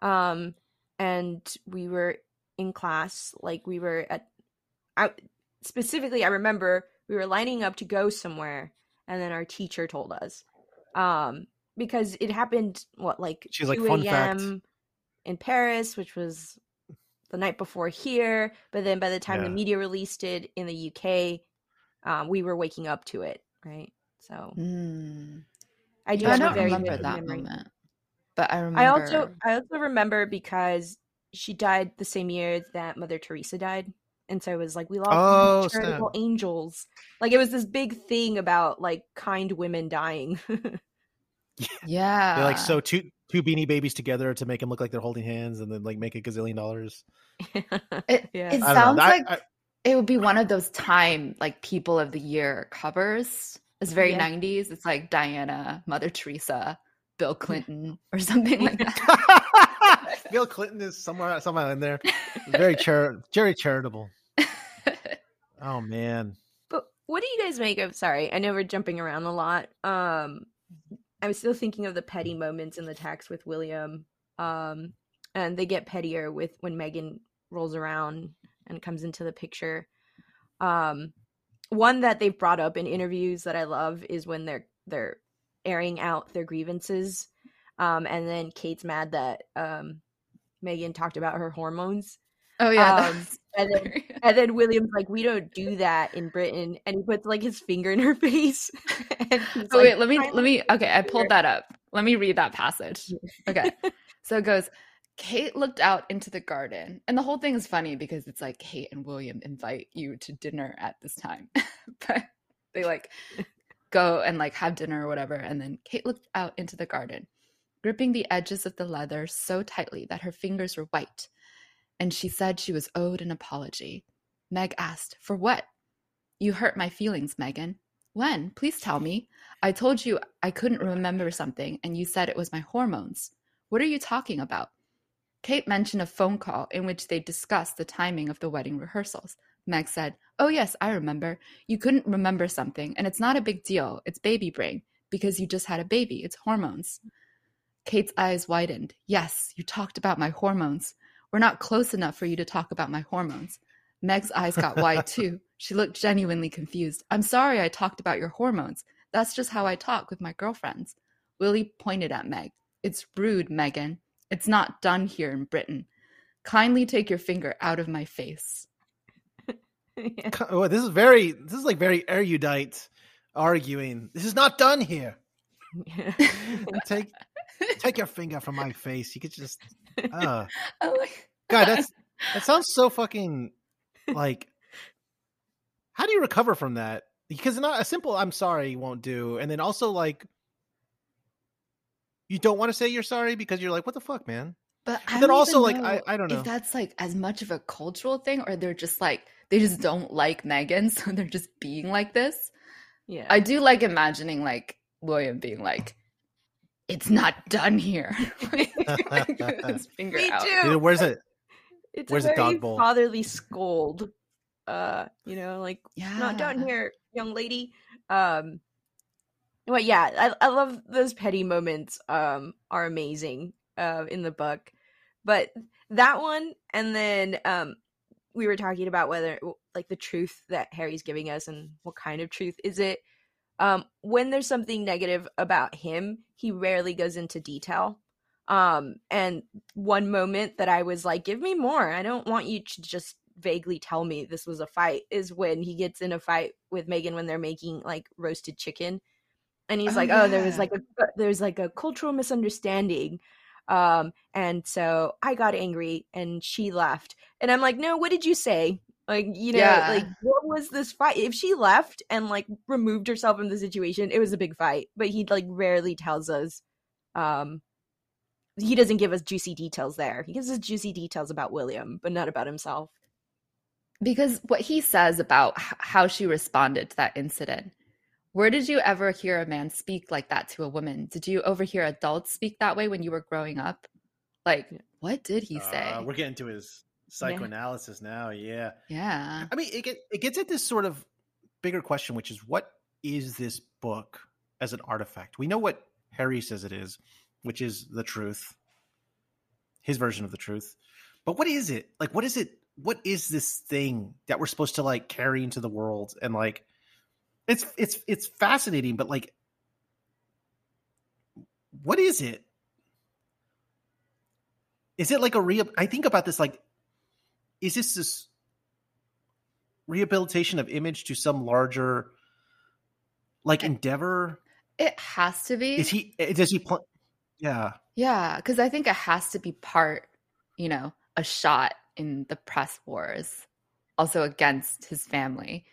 Um, and we were in class. Like we were at. I specifically, I remember we were lining up to go somewhere, and then our teacher told us. Um, because it happened. What like she's like fun fact in Paris, which was the night before here, but then by the time yeah. the media released it in the UK, um, we were waking up to it, right? So mm. I do yeah, I don't remember that memory. moment, but I remember. I also I also remember because she died the same year that Mother Teresa died. and so it was like we lost oh, charitable snap. angels. Like it was this big thing about like kind women dying. yeah, they like so two two beanie babies together to make them look like they're holding hands, and then like make a gazillion dollars. it, yeah. it sounds like I, I, it would be one of those time like people of the year covers. It's very yeah. 90s. It's like Diana, Mother Teresa, Bill Clinton, or something like that. Bill Clinton is somewhere somewhere in there. Very char- very charitable. oh man. But what do you guys make of sorry, I know we're jumping around a lot. Um I'm still thinking of the petty moments in the text with William. Um, and they get pettier with when Meghan rolls around and comes into the picture. Um, one that they've brought up in interviews that I love is when they're they're airing out their grievances. Um, and then Kate's mad that um, Meghan talked about her hormones. Oh yeah. Um, and then and then William's like, we don't do that in Britain, and he puts like his finger in her face. oh like, wait, let me let me. Okay, I pulled that up. Let me read that passage. Okay, so it goes. Kate looked out into the garden, and the whole thing is funny because it's like Kate and William invite you to dinner at this time, but they like go and like have dinner or whatever, and then Kate looked out into the garden, gripping the edges of the leather so tightly that her fingers were white and she said she was owed an apology. Meg asked, For what? You hurt my feelings, Meghan. When? Please tell me. I told you I couldn't remember something, and you said it was my hormones. What are you talking about? Kate mentioned a phone call in which they discussed the timing of the wedding rehearsals. Meg said, Oh, yes, I remember. You couldn't remember something, and it's not a big deal. It's baby brain, because you just had a baby. It's hormones. Kate's eyes widened. Yes, you talked about my hormones. We're not close enough for you to talk about my hormones. Meg's eyes got wide too. She looked genuinely confused. I'm sorry I talked about your hormones. That's just how I talk with my girlfriends. Willy pointed at Meg. It's rude, Meghan. It's not done here in Britain. Kindly take your finger out of my face. yeah. oh, this is very this is like very erudite arguing. This is not done here. take take your finger from my face. You could just uh, God, that's that sounds so fucking like. How do you recover from that? Because not a simple "I'm sorry" won't do, and then also like you don't want to say you're sorry because you're like, what the fuck, man? But, but then also like I, I don't know if that's like as much of a cultural thing or they're just like they just don't like Meghan, so they're just being like this. Yeah. I do like imagining like William being like, it's not done here. finger Me out. Too. where's it? It's where's a very dog bowl? fatherly scold. Uh, you know, like yeah. not done here, young lady. Um, but yeah, I, I love those petty moments. Um, are amazing. Uh, in the book, but that one, and then um, we were talking about whether like the truth that Harry's giving us, and what kind of truth is it? Um, when there's something negative about him, he rarely goes into detail. Um, and one moment that I was like, give me more. I don't want you to just vaguely tell me this was a fight is when he gets in a fight with Meghan when they're making like roasted chicken. And he's oh, like, yeah. oh, there was like a there's like a cultural misunderstanding. Um, and so I got angry and she left. And I'm like, no, what did you say? Like, you know, yeah. like what was this fight? If she left and like removed herself from the situation, it was a big fight. But he like rarely tells us um he doesn't give us juicy details there. He gives us juicy details about William, but not about himself. Because what he says about how she responded to that incident. Where did you ever hear a man speak like that to a woman? Did you overhear adults speak that way when you were growing up? Like, what did he say? Uh, we're getting to his psychoanalysis yeah. now. Yeah, yeah. I mean, it get, it gets at this sort of bigger question, which is what is this book as an artifact? We know what Harry says it is, which is the truth, his version of the truth. But what is it? Like, what is it? What is this thing that we're supposed to like carry into the world? And like, it's it's it's fascinating, but like, what is it? Is it like a real? I think about this like is this this rehabilitation of image to some larger like endeavor? It has to be. Is he? Eh, does he? Pl- yeah. Yeah, because I think it has to be part. You know, a shot in the press wars. also against his family.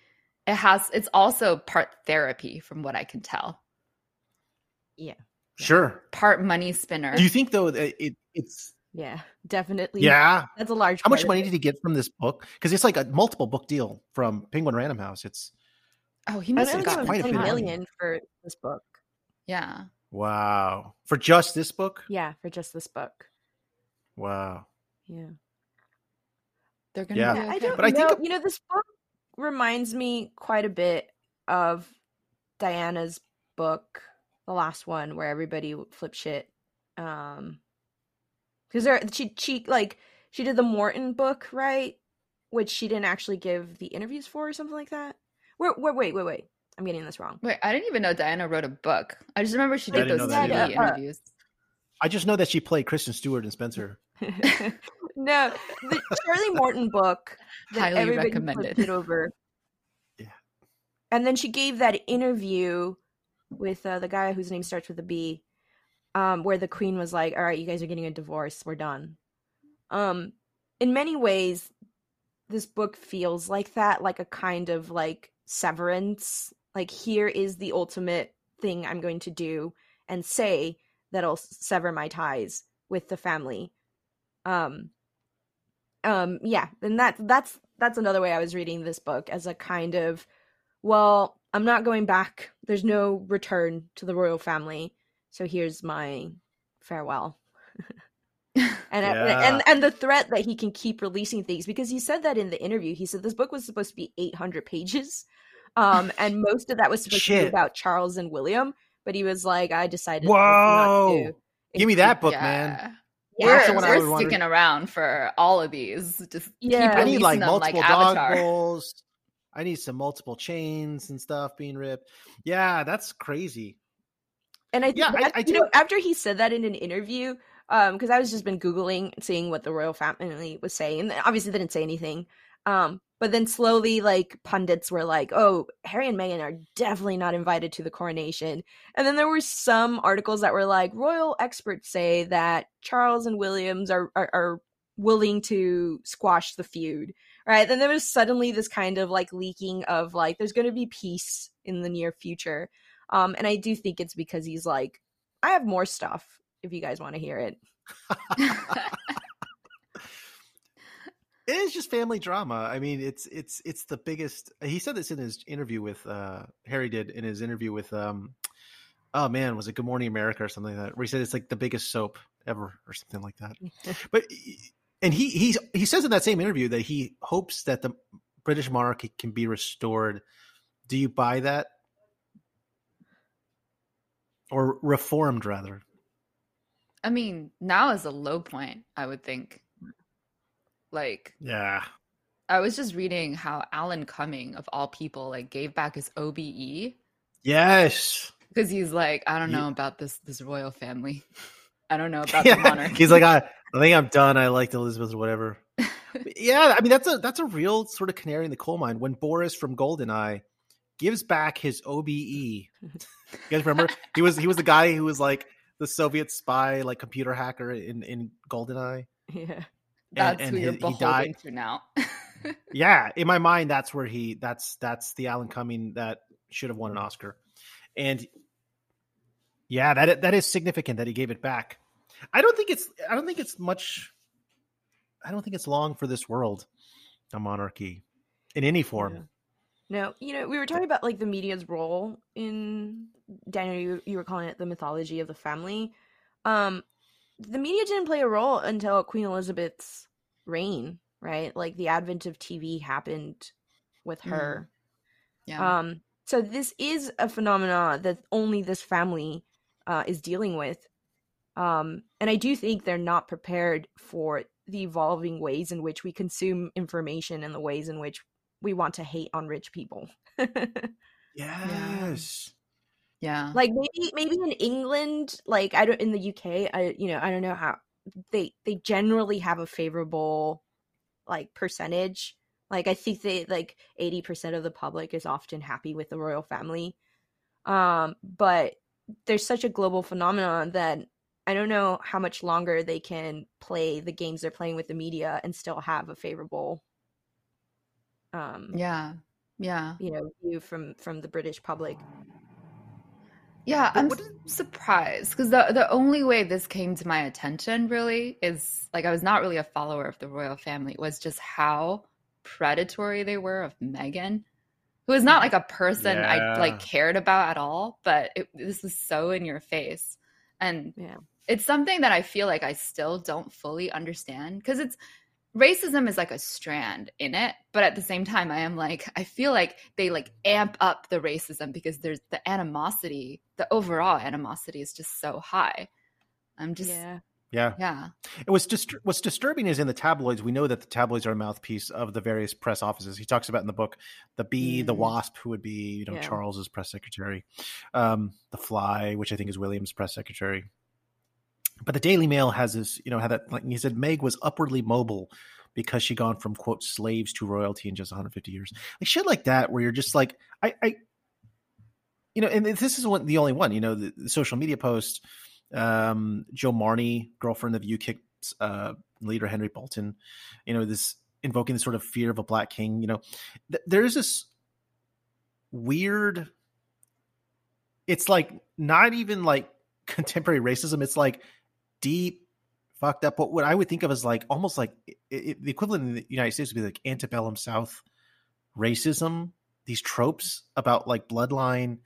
It has it's also part therapy from what I can tell. Yeah. Sure. Part money spinner. Do you think though that it, it's yeah, definitely. Yeah. That's a large How much money did he get from this book? Because it's like a multiple book deal from Penguin Random House. It's Oh, he must have got quite a million for this book. Yeah. Wow. For just this book? Yeah, for just this book. Wow. Yeah. They're gonna yeah. okay. I don't but I know. think you know this book reminds me quite a bit of Diana's book, the last one where everybody flip shit. Um because there she she like she did the Morton book, right? Which she didn't actually give the interviews for or something like that. Wait, wait, wait, wait, wait. I'm getting this wrong. Wait, I didn't even know Diana wrote a book. I just remember she did those TV interviews. I just know that she played Kristen Stewart and Spencer. no, the Charlie Morton book that Highly everybody recommended. it over. Yeah. And then she gave that interview with uh, the guy whose name starts with a B, um, where the queen was like, "All right, you guys are getting a divorce. We're done." Um, in many ways, this book feels like that, like a kind of like severance. Like here is the ultimate thing I'm going to do and say that'll sever my ties with the family. Um, um, yeah, and that that's that's another way I was reading this book as a kind of, well, I'm not going back. There's no return to the royal family, so here's my farewell. and, Yeah. and and the threat that he can keep releasing things because he said that in the interview. He said this book was supposed to be 800 pages, um, and most of that was supposed to be about Charles and William. But he was like, I decided Whoa. not to. Give me that book, yeah. man. Yeah, We're, That's the one I we're was wondering. sticking around for all of these. Just Yeah. keep I need like them multiple like dog Avatar. bowls. I need some multiple chains and stuff being ripped. Yeah, that's crazy. And I think Yeah, that- I you know after he said that in an interview, um, because I was just been googling, seeing what the royal family was saying. And obviously, they didn't say anything. Um, but then slowly, like pundits were like, "Oh, Harry and Meghan are definitely not invited to the coronation." And then there were some articles that were like, "Royal experts say that Charles and Williams are are, are willing to squash the feud." Right? Then there was suddenly this kind of like leaking of like, "There's going to be peace in the near future." Um, and I do think it's because he's like, I have more stuff if you guys want to hear it. It is just family drama. I mean, it's it's it's the biggest. He said this in his interview with uh Harry did in his interview with um oh man, was it Good Morning America or something like that? Where he said it's like the biggest soap ever or something like that. but and he he he says in that same interview that he hopes that the British monarchy can be restored. Do you buy that? Or reformed rather? I mean, now is a low point, I would think. Like, Yeah. I was just reading how Alan Cumming, of all people, like gave back his OBE Yes. because he's like, I don't know about this this royal family. I don't know about Yeah. the monarchy. He's like, I, I think I'm done. I liked Elizabeth or whatever. Yeah, I mean that's a that's a real sort of canary in the coal mine. When Boris from Goldeneye gives back his OBE, you guys remember he was he was the guy who was like the Soviet spy, like computer hacker in in Goldeneye. Yeah. That's and who you're his- he died- to now. Yeah, in my mind, that's where he that's that's the Alan Cumming that should have won an Oscar, and yeah, that that is significant that he gave it back. I don't think it's I don't think it's much. I don't think it's long for this world, a monarchy, in any form. Yeah. No, you know, we were talking about like the media's role in Daniel. You, you were calling it the mythology of the family. Um, the media didn't play a role until Queen Elizabeth's reign, right? Like the advent of TV happened with Mhm. her. yeah. Um, so this is a phenomena that only this family uh, is dealing with. Um, and I do think they're not prepared for the evolving ways in which we consume information and the ways in which we want to hate on rich people. Yes. yeah. like maybe maybe in England, like I don't in the UK, I you know, I don't know how they they generally have a favorable like percentage. Like I think they like 80% of the public is often happy with the royal family. Um but there's such a global phenomenon that I don't know how much longer they can play the games they're playing with the media and still have a favorable um yeah yeah. you know view from from the british public. Yeah i'm surprised because the the only way this came to my attention really is like i was not really a follower of the royal family was just how predatory they were of meghan who is not like a person yeah. i like cared about at all but it, this was so in your face. And yeah. it's something that i feel like i still don't fully understand because it's racism is like a strand in it but at the same time i am like i feel like they like amp up the racism because there's the animosity the overall animosity is just so high. I'm just yeah. Yeah. Yeah. It was just what's disturbing is in the tabloids we know that the tabloids are a mouthpiece of the various press offices. He talks about in the book the bee mm. the wasp who would be you know yeah. charles's press secretary um the fly which i think is william's press secretary but the Daily Mail has this, you know, how that like he said Meg was upwardly mobile because she gone from quote slaves to royalty in just 150 years. Like shit like that, where you're just like, I, I you know, and this is one, the only one, you know, the, the social media post. Um, Jo Marney, girlfriend of UKIP uh, leader Henry Bolton, you know, this invoking the sort of fear of a black king. You know, th- there's this weird. It's like not even like contemporary racism. It's like deep, fucked up. What, what I would think of as like almost like it, it, the equivalent in the United States would be like antebellum South racism. These tropes about like bloodline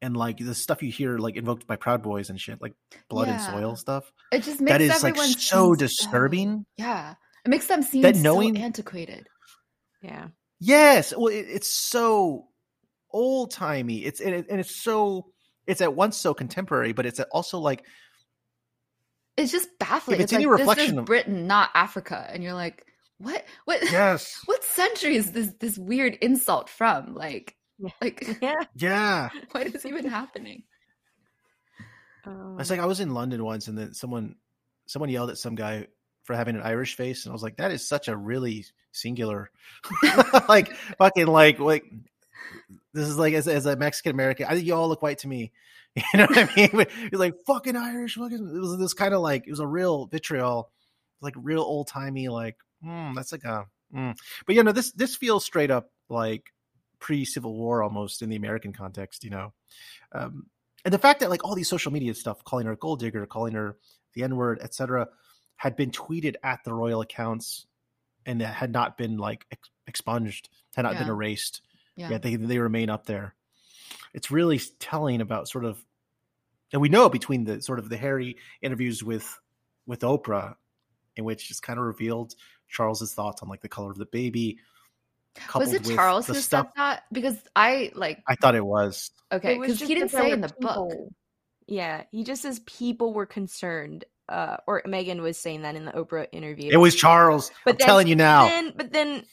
and like the stuff you hear like invoked by Proud Boys and shit, like blood yeah. and soil stuff. It just makes that is like so disturbing. So, yeah, it makes them seem that knowing, so antiquated. Yeah. Yes. Well, it, it's so old timey. It's and, it, and it's so it's at once so contemporary, but it's also like it's just baffling. If it's, it's any like, reflection of Britain, not Africa, and you're like, what? What? Yes. What century is this this weird insult from? Like, like, yeah, yeah. What is even happening? Um, it's like I was in London once, and then someone someone yelled at some guy for having an Irish face, and I was like, that is such a really singular, like fucking like like this is like as, as a Mexican American, I think you all look white to me. You know what I mean? He's like fucking Irish. Fucking, it was this kind of like it was a real vitriol, like real old timey. Like mm, that's like a. Mm. But you know this this feels straight up like pre Civil War almost in the American context. You know, um, and the fact that like all these social media stuff, calling her a gold digger, calling her the N word, etc., had been tweeted at the royal accounts and that had not been like expunged, had not yeah. been erased. Yeah. yeah, they they remain up there it's really telling about sort of and we know between the sort of the Harry interviews with with Oprah, in which just kind of revealed Charles's thoughts on like the color of the baby. Was it Charles who stuff. said that? Because I like I thought it was okay because he didn't say in the people. book. Yeah, he just says people were concerned. Uh, or Meghan was saying that in the Oprah interview. It was Charles. But I'm then, telling you now. Then, but then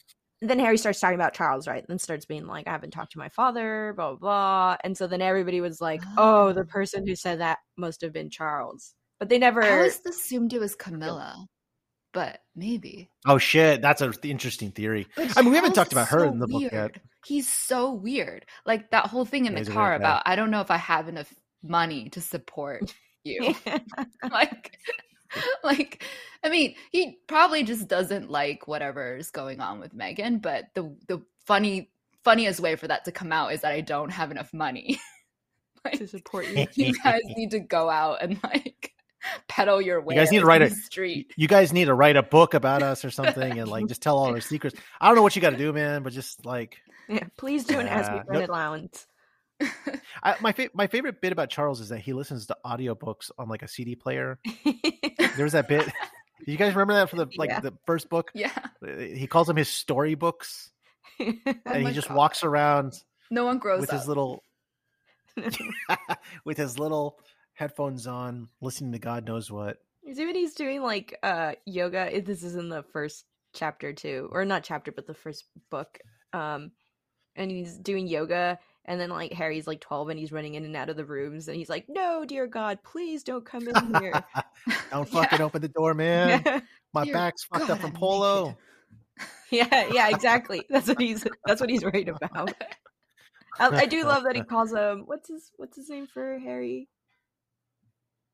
then Harry starts talking about Charles, right? Then starts being like, I haven't talked to my father, blah, blah, blah. And so then everybody was like, oh, oh the person who said that must have been Charles. But they never. I always assumed it was Camilla, but maybe. Oh, shit. That's an interesting theory. I mean, we haven't talked about her so in the book weird. yet. He's so weird. Like that whole thing in yeah, the car about, I don't know if I have enough money to support you. like, like I mean, he probably just doesn't like whatever's going on with Meghan, but the the funny funniest way for that to come out is that I don't have enough money like, to support you. you guys need to go out and like pedal your way. You guys need to write a street. You guys need to write a book about us or something and like just tell all our secrets. I don't know what you got to do, man, but just like yeah, please do an uh, Ask Me Friend no, allowance. I, my fa- my favorite bit about Charles is that he listens to audiobooks on like a CD player. There's that bit. you guys remember that from the like yeah. the first book? Yeah. He calls them his storybooks, oh and he just God. walks around. No one grows with up. his little, with his little headphones on, listening to God knows what. See what he's doing, like uh yoga. This is in the first chapter too, or not chapter, but the first book. Um, and he's doing yoga and then like Harry's like 12 and he's running in and out of the rooms and he's like, "No, dear God, please don't come in here. don't fucking yeah. open the door, man. Yeah. My dear back's fucked God, up from polo." yeah, yeah, exactly. That's what he's that's what he's worried about. I, I, do love that he calls him what's his what's his name for Harry?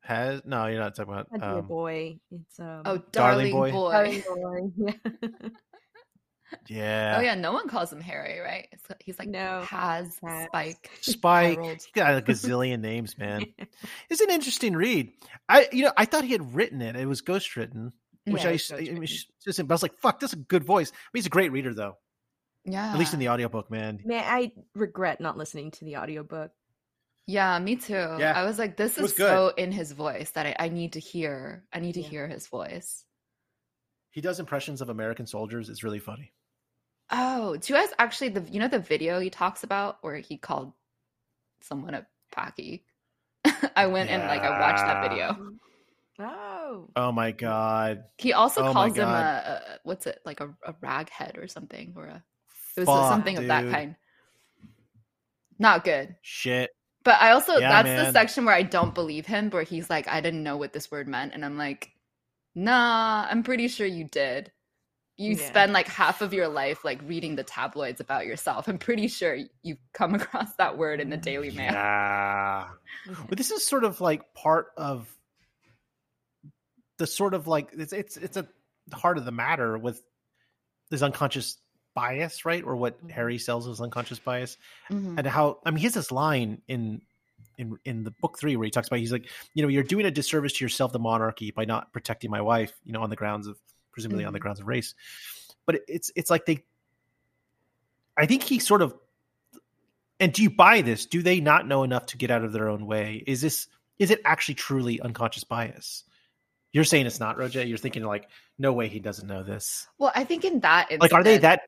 Has no, you're not talking about um, boy. It's um oh, darling, darling boy. boy. Darling boy. Yeah. Yeah. Oh yeah, no one calls him Harry, right? he's like no has Spike. Spike. He got a gazillion names, man. It's an interesting read. I you know I thought he had written it. It was ghost written, which yeah, I, I mean, just, but I was like, fuck, this is a good voice. I mean, he's a great reader though. Yeah. At least in the audiobook, man. Man, I regret not listening to the audiobook. Yeah, me too. Yeah. I was like, this is so in his voice that I, I need to hear. I need to yeah. hear his voice. He does impressions of American soldiers. It's really funny. Oh, do you guys actually the you know the video he talks about where he called someone a Paki? I went yeah. and like I watched that video. Mm. Oh. Oh my god. He also oh calls him a, a, what's it like a, a raghead or something or a it was Fuck, something dude. of that kind. Not good. Shit. But I also yeah, that's man. the section where I don't believe him, where he's like, I didn't know what this word meant, and I'm like, Nah, I'm pretty sure you did. You yeah. spend like half of your life like reading the tabloids about yourself. I'm pretty sure you've come across that word in the Daily Mail. Yeah. but this is sort of like part of the sort of like it's it's it's a heart of the matter with this unconscious bias, right? Or what mm-hmm. Harry sells as unconscious bias, mm-hmm. and how I mean, he has this line in in in the book three where he talks about he's like, you know, you're doing a disservice to yourself, the monarchy, by not protecting my wife, you know, on the grounds of presumably mm-hmm. on the mm-hmm. grounds of race. But it's it's like they, I think he sort of, and do you buy this? Do they not know enough to get out of their own way? Is this is it actually truly unconscious bias? You're saying it's not, Roja. You're thinking like, no way, he doesn't know this. Well, I think in that, like, are they that?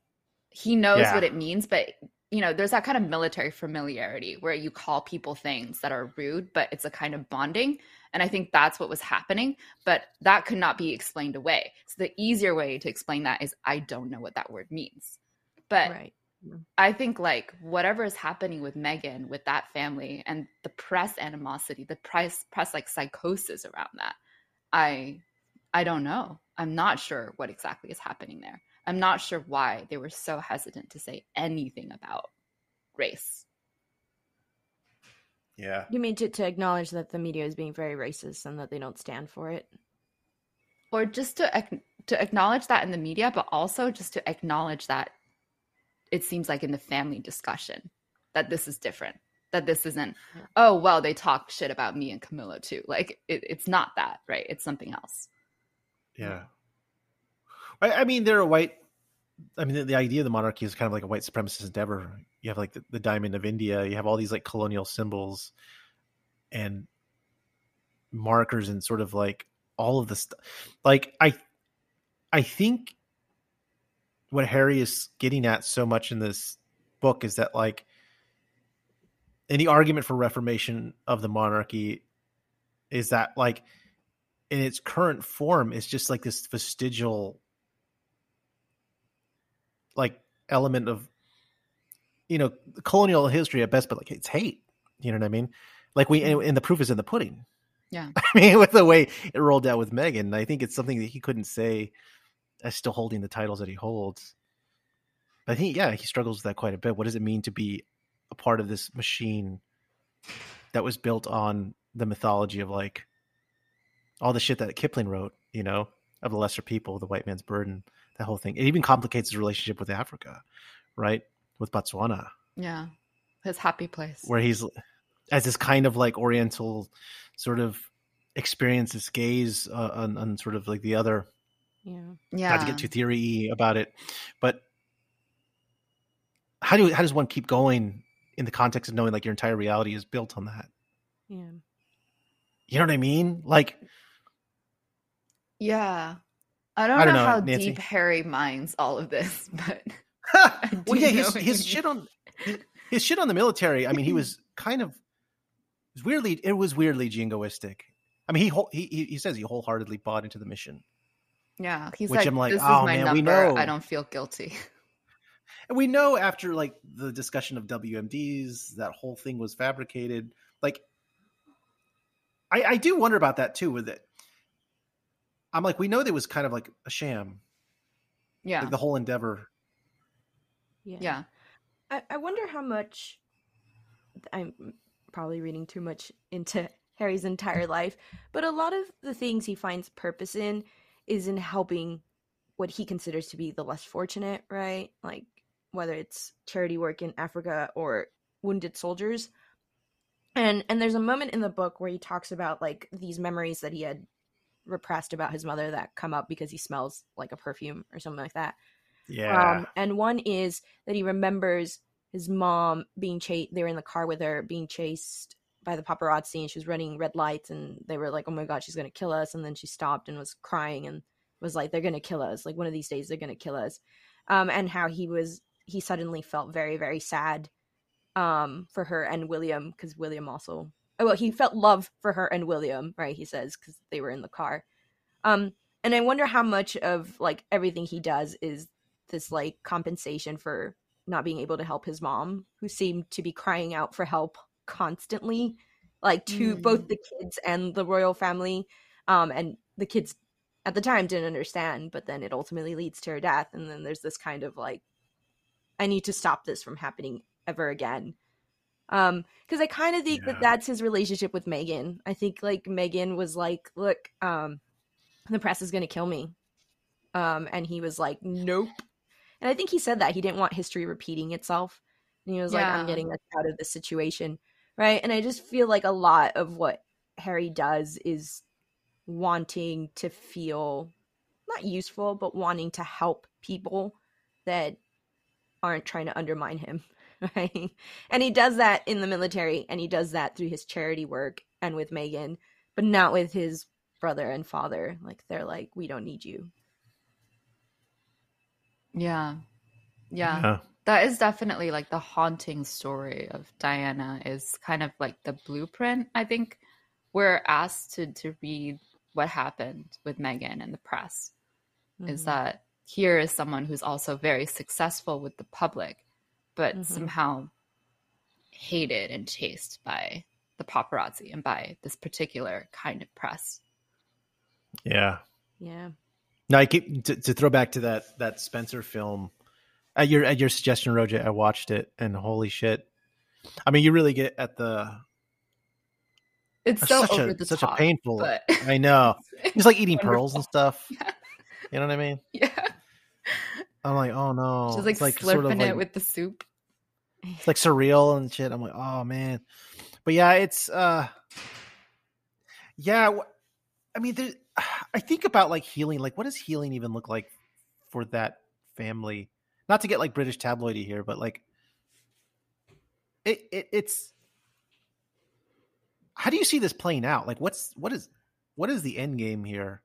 He knows yeah. what it means, but you know, there's that kind of military familiarity where you call people things that are rude, but it's a kind of bonding. And I think that's what was happening, but that could not be explained away. So the easier way to explain that is I don't know what that word means. But right. Mm. I think like whatever is happening with Meghan, with that family, and the press animosity, the press press like psychosis around that, I I don't know. I'm not sure what exactly is happening there. I'm not sure why they were so hesitant to say anything about race. Yeah. You mean to, to acknowledge that the media is being very racist and that they don't stand for it? Or just to to acknowledge that in the media, but also just to acknowledge that it seems like in the family discussion that this is different. That this isn't, oh well, they talk shit about me and Camilla too. Like it, it's not that, right? It's something else. Yeah. I, I mean, they're a white. I mean, the, the, idea of the monarchy is kind of like a white supremacist endeavor. You have like the, the diamond of India. You have all these like colonial symbols and markers and sort of like all of the stuff. Like I, I think what Harry is getting at so much in this book is that like any argument for reformation of the monarchy is that like in its current form is just like this vestigial like element of you know colonial history at best, but like it's hate. You know what I mean? Like we and, the proof is in the pudding. Yeah, I mean, with the way it rolled out with Meghan, I think it's something that he couldn't say as still holding the titles that he holds. But I think, yeah, he struggles with that quite a bit. What does it mean to be a part of this machine that was built on the mythology of like all the shit that Kipling wrote, you know, of the lesser people, the white man's burden, that whole thing. It even complicates his relationship with Africa, right? With Botswana. Yeah. His happy place. Where he's as this kind of like oriental sort of experience, this gaze uh, on, on sort of like the other. Yeah. Yeah. Not to get too theory about it, but how do how does one keep going in the context of knowing like your entire reality is built on that? Yeah. You know what I mean? Like Yeah. I don't, I don't know, know, how Nancy. deep Harry minds all of this, but well, yeah, his, his shit on his shit on the military. I mean, he was kind of weirdly. It was weirdly jingoistic. I mean, he he he says he wholeheartedly bought into the mission. Yeah, he's Which like, I'm like, this oh, is my man, number. We know. I don't feel guilty. And we know after like the discussion of WMDs, that whole thing was fabricated. Like, I, I do wonder about that too. With it, I'm like, we know that was kind of like a sham. Yeah. Like the whole endeavor. Yeah. Yeah. I, I wonder how much I'm probably reading too much into Harry's entire life, but a lot of the things he finds purpose in is in helping what he considers to be the less fortunate, right? Like whether it's charity work in Africa or wounded soldiers. And and there's a moment in the book where he talks about like these memories that he had repressed about his mother that come up because he smells like a perfume or something like that. Yeah. Um, and one is that he remembers his mom being chased. They were in the car with her, being chased by the paparazzi, and she was running red lights, and they were like, "Oh my god, she's gonna kill us!" And then she stopped and was crying and was like, "They're gonna kill us! Like one of these days, they're gonna kill us." Um, and how he was, he suddenly felt very, very sad, um, for her and William because William also, oh well, he felt love for her and William, right? He says because they were in the car. Um, and I wonder how much of like everything he does is this like compensation for not being able to help his mom, who seemed to be crying out for help constantly, like to mm. both the kids and the royal family. Um, and the kids at the time didn't understand, but then it ultimately leads to her death. And then there's this kind of like, I need to stop this from happening ever again. Um, because I kind of think yeah. that that's his relationship with meghan I think like meghan was like, look, um, the press is gonna kill me. Um, and he was like, nope. And I think he said that he didn't want history repeating itself. And he was yeah. like, I'm getting us out of this situation. Right. And I just feel like a lot of what Harry does is wanting to feel not useful, but wanting to help people that aren't trying to undermine him. Right. And he does that in the military and he does that through his charity work and with Meghan, but not with his brother and father. Like they're like, we don't need you. Yeah. Yeah. yeah. That is definitely like the haunting story of Diana is kind of like the blueprint. I think we're asked to to read what happened with Meghan and the press. Mm-hmm. Is that here is someone who's also very successful with the public, but mm-hmm. somehow hated and chased by the paparazzi and by this particular kind of press. Yeah. Yeah. Now I keep to, to throw back to that that Spencer film. At your at your suggestion, Roja, I watched it and holy shit! I mean, you really get at the. It's so such over a, the such top, a painful. but... I know. It's like eating pearls and stuff. Yeah. You know what I mean? Yeah. I'm like, oh no. Just like, it's like slurping sort of it like, with the soup. it's like surreal and shit. I'm like, oh man. But yeah, it's uh yeah, I mean there I think about like healing. Like, what does healing even look like for that family? Not to get like British tabloidy here, but like, it, it it's. How do you see this playing out? Like, what's what is what is the end game here?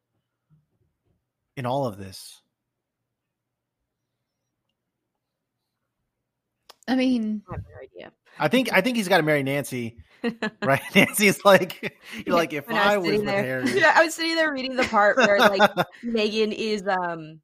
In all of this, I mean, I have no idea. I think I think he's got to marry Nancy, right? Nancy's like, you're like, if When I was was there, Harry, yeah, I was sitting there reading the part where like Meghan is um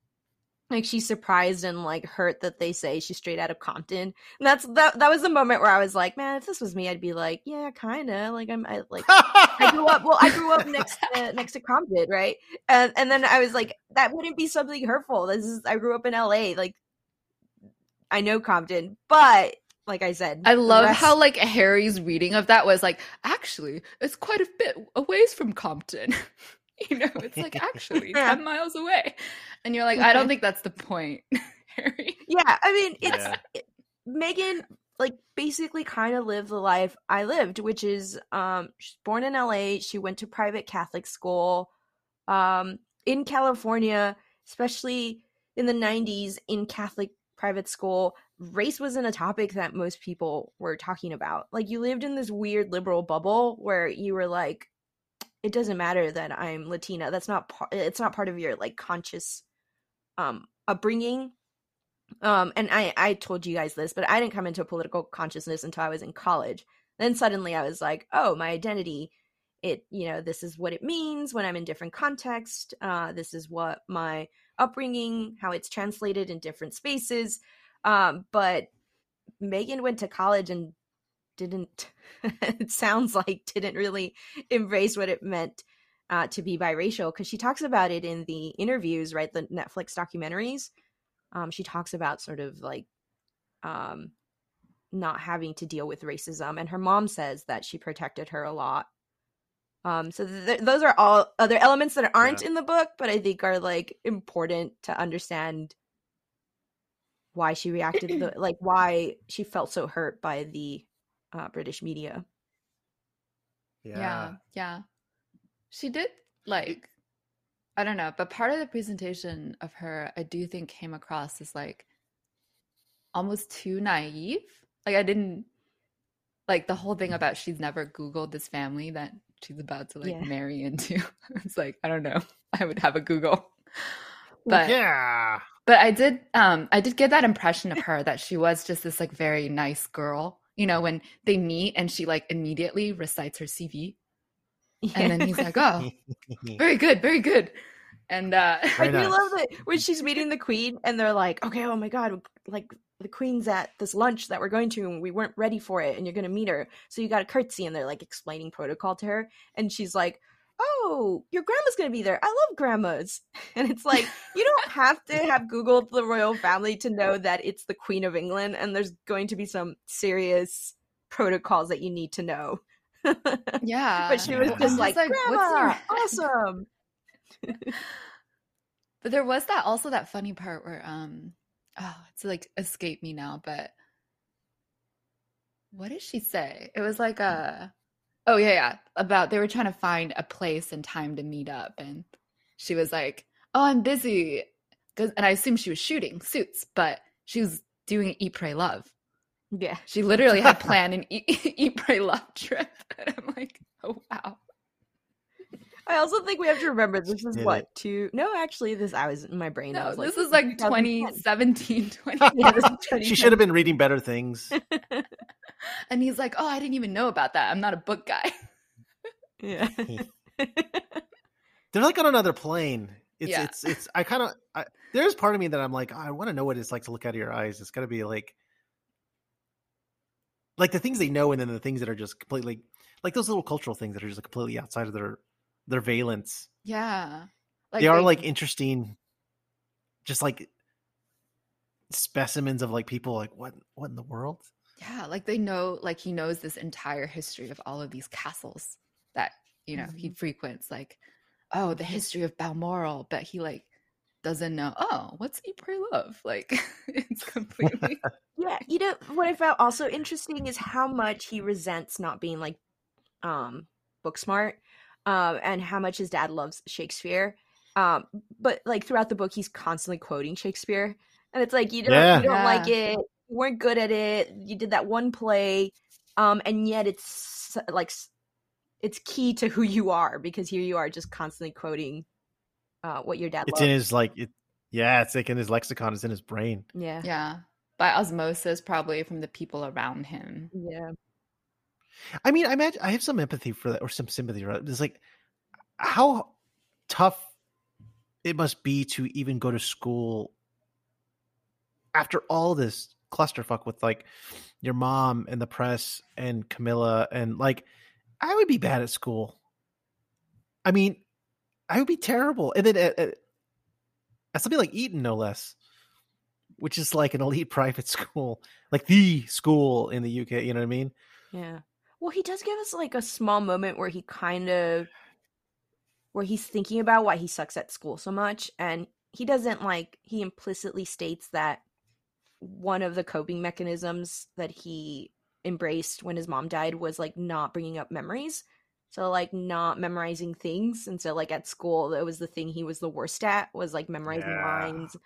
like she's surprised and like hurt that they say she's straight out of Compton. And that's that that was the moment where I was like, man, if this was me, I'd be like, yeah, kind of. Like I'm I, like I grew up well, I grew up next to, next to Compton, right? And and then I was like, that wouldn't be something hurtful. This is I grew up in LA, like I know Compton, but like I said, I love rest- how like Harry's reading of that was like, actually, it's quite a bit a ways from Compton. you know, it's like actually ten miles away, and you're like, I don't think that's the point, Harry. Yeah, I mean, it's Yeah. it, Meghan like basically kind of lived the life I lived, which is um she's born in LA, she went to private Catholic school um in California, especially in the 90s in Catholic private school, race wasn't a topic that most people were talking about. Like you lived in this weird liberal bubble where you were like it doesn't matter that I'm Latina. That's not part it's not part of your like conscious um upbringing um and i i told you guys this but i didn't come into political consciousness until i was in college then suddenly i was like oh my identity it you know this is what it means when i'm in different context uh this is what my upbringing how it's translated in different spaces um but meghan went to college and didn't it sounds like didn't really embrace what it meant uh, to be biracial because she talks about it in the interviews right the netflix documentaries um, she talks about sort of like um, not having to deal with racism and her mom says that she protected her a lot Um, so th- those are all other elements that aren't yeah. in the book, but I think are like important to understand why she reacted the, like why she felt so hurt by the uh, British media. Yeah. yeah, yeah. She did like I don't know, but part of the presentation of her, I do think came across as like almost too naive. Like I didn't like the whole thing about she's never Googled this family that she's about to like yeah. marry into. it's like, I don't know. I would have a Google. But yeah. But I did um I did get that impression of her that she was just this like very nice girl. You know, when they meet and she like immediately recites her CV. Yeah. And then he's like, "Oh, very good, very good." And uh I do love that when she's meeting the queen and they're like, "Okay, oh my god, like the queen's at this lunch that we're going to and we weren't ready for it and you're going to meet her. So you got a curtsy and they're like explaining protocol to her and she's like oh your grandma's going to be there. I love grandmas. And it's like you don't have to have googled the royal family to know that it's the queen of england and there's going to be some serious protocols that you need to know. Yeah. But she was just like, like grandma awesome but there was that also that funny part where um oh, it's like escape me now, but what did she say? It was like a oh yeah, yeah. About they were trying to find a place and time to meet up and she was like, Oh, I'm busy. And I assume she was shooting suits, but she was doing Eat Pray Love. Yeah. She literally had planned an Eat, Eat Pray Love trip. And I'm like, oh wow. I also think we have to remember this is what two no actually this I was in my brain no, was this like, is like 2017 20, yeah, she should have been reading better things. And he's like oh I didn't even know about that. I'm not a book guy. Yeah. They're like on another plane. It's yeah. it's it's I kind of there's part of me that I'm like oh, I want to know what it's like to look out of your eyes. It's got to be like like the things they know and then the things that are just completely like those little cultural things that are just like completely outside of their their valence. Yeah. Like they are they, like interesting just like specimens of like people like what what in the world? Yeah, like they know like he knows this entire history of all of these castles that, you know, mm-hmm. he frequents like oh, the history of Balmoral, but he like doesn't know, oh, what's Eat Pray Love? Like it's completely Yeah, you know what I found also interesting is how much he resents not being like um book smart um, and how much his dad loves Shakespeare. Um, but like throughout the book, he's constantly quoting Shakespeare, and it's like you don't yeah. you don't yeah. like it, you weren't good at it, you did that one play, um, and yet it's like it's key to who you are because here you are just constantly quoting uh, what your dad. It's loved. in his like it, yeah, it's like in his lexicon, it's in his brain. Yeah, yeah, by osmosis, probably from the people around him. Yeah. I mean, I imagine I have some empathy for that or some sympathy for it. It's like how tough it must be to even go to school after all this clusterfuck with like your mom and the press and Camilla and like I would be bad at school. I mean, I would be terrible. And then at, at, at something like Eton, no less, which is like an elite private school, like the school in the UK. You know what I mean? Yeah. Well, he does give us like a small moment where he kind of where he's thinking about why he sucks at school so much and he doesn't like he implicitly states that one of the coping mechanisms that he embraced when his mom died was like not bringing up memories. So like not memorizing things. And so like at school that was the thing he was the worst at was like memorizing yeah. lines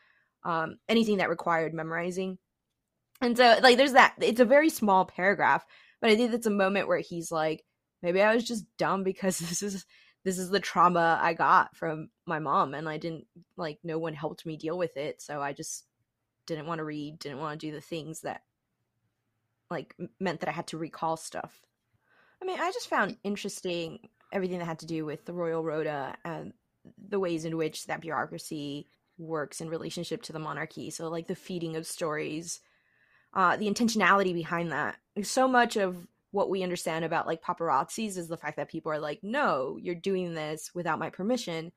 um anything that required memorizing. And so like there's that it's a very small paragraph but I think that's a moment where he's like, maybe I was just dumb because this is this is the trauma I got from my mom and I didn't like no one helped me deal with it, so I just didn't want to read, didn't want to do the things that like meant that I had to recall stuff. I mean, I just found interesting everything that had to do with the Royal Rota and the ways in which that bureaucracy works in relationship to the monarchy. So like the feeding of stories, uh, the intentionality behind that. So much of what we understand about like paparazzis is the fact that people are like, no, you're doing this without my permission.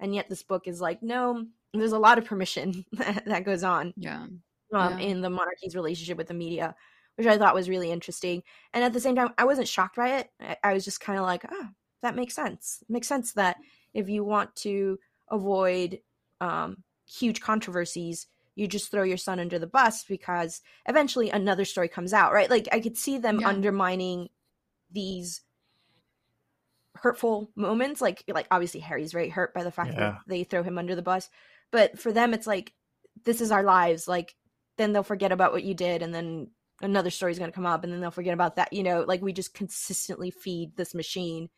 And yet this book is like, no, there's a lot of permission that goes on. Yeah. Um, yeah. in the monarchy's relationship with the media, which I thought was really interesting. And at the same time, I wasn't shocked by it. I, I was just kind of like, oh, that makes sense. It makes sense that if you want to avoid um, huge controversies, you just throw your son under the bus because eventually another story comes out, right? Like I could see them yeah. undermining these hurtful moments like like obviously harry's very hurt by the fact yeah. that they throw him under the bus but for them it's like this is our lives like then they'll forget about what you did and then another story is going to come up and then they'll forget about that you know like we just consistently feed this machine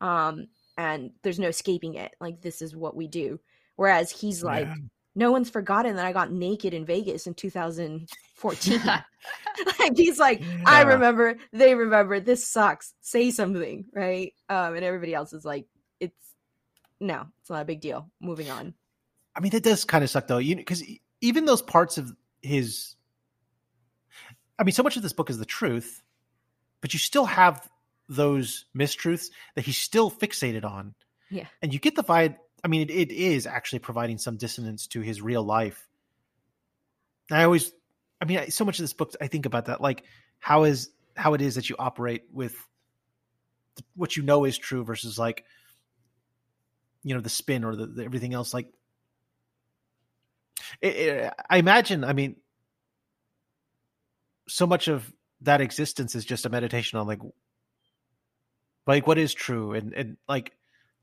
um and there's no escaping it like this is what we do whereas he's like yeah. No one's forgotten that i got naked in vegas in 2014 like he's like yeah. i remember they remember this sucks say something right um and everybody else is like it's no it's not a big deal moving on i mean that does kind of suck though you because even those parts of his I mean, so much of this book is the truth, but you still have those mistruths that he's still fixated on. Yeah. And you get the vibe. I mean, it, it is actually providing some dissonance to his real life. I always, I mean, so much of this book, I think about that, like how is how it is that you operate with what you know is true versus like, you know, the spin or the, the everything else. Like, it, it, I imagine. I mean, so much of that existence is just a meditation on like like what is true and and like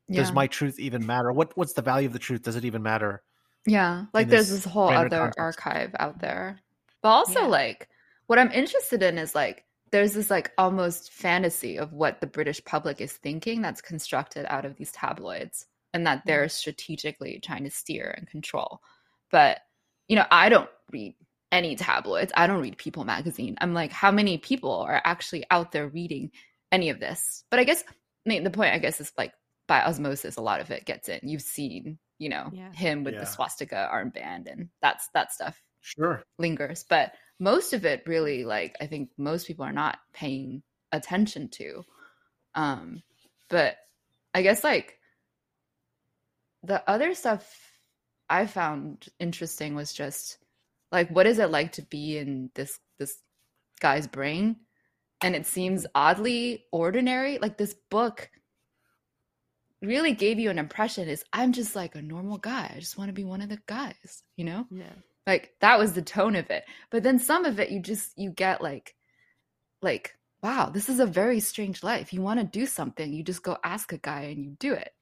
yeah. does my truth even matter what what's the value of the truth does it even matter yeah like there's this, this whole other context? archive out there but also yeah. like what i'm interested in is like there's this like almost fantasy of what the british public is thinking that's constructed out of these tabloids and that they're strategically trying to steer and control but you know i don't read any tabloids. I don't read People magazine. I'm like, how many people are actually out there reading any of this? But I guess I mean, the point, I guess, is like by osmosis, a lot of it gets in. You've seen, you know, yeah. him with yeah. the swastika armband, and that's that stuff. Sure, lingers. But most of it, really, like I think most people are not paying attention to. Um, but I guess like the other stuff I found interesting was just like what is it like to be in this this guy's brain and it seems oddly ordinary like this book really gave you an impression is i'm just like a normal guy. I just want to be one of the guys you know? Yeah. Like that was the tone of it. But then some of it you just you get like like wow this is a very strange life. You want to do something you just go ask a guy and you do it.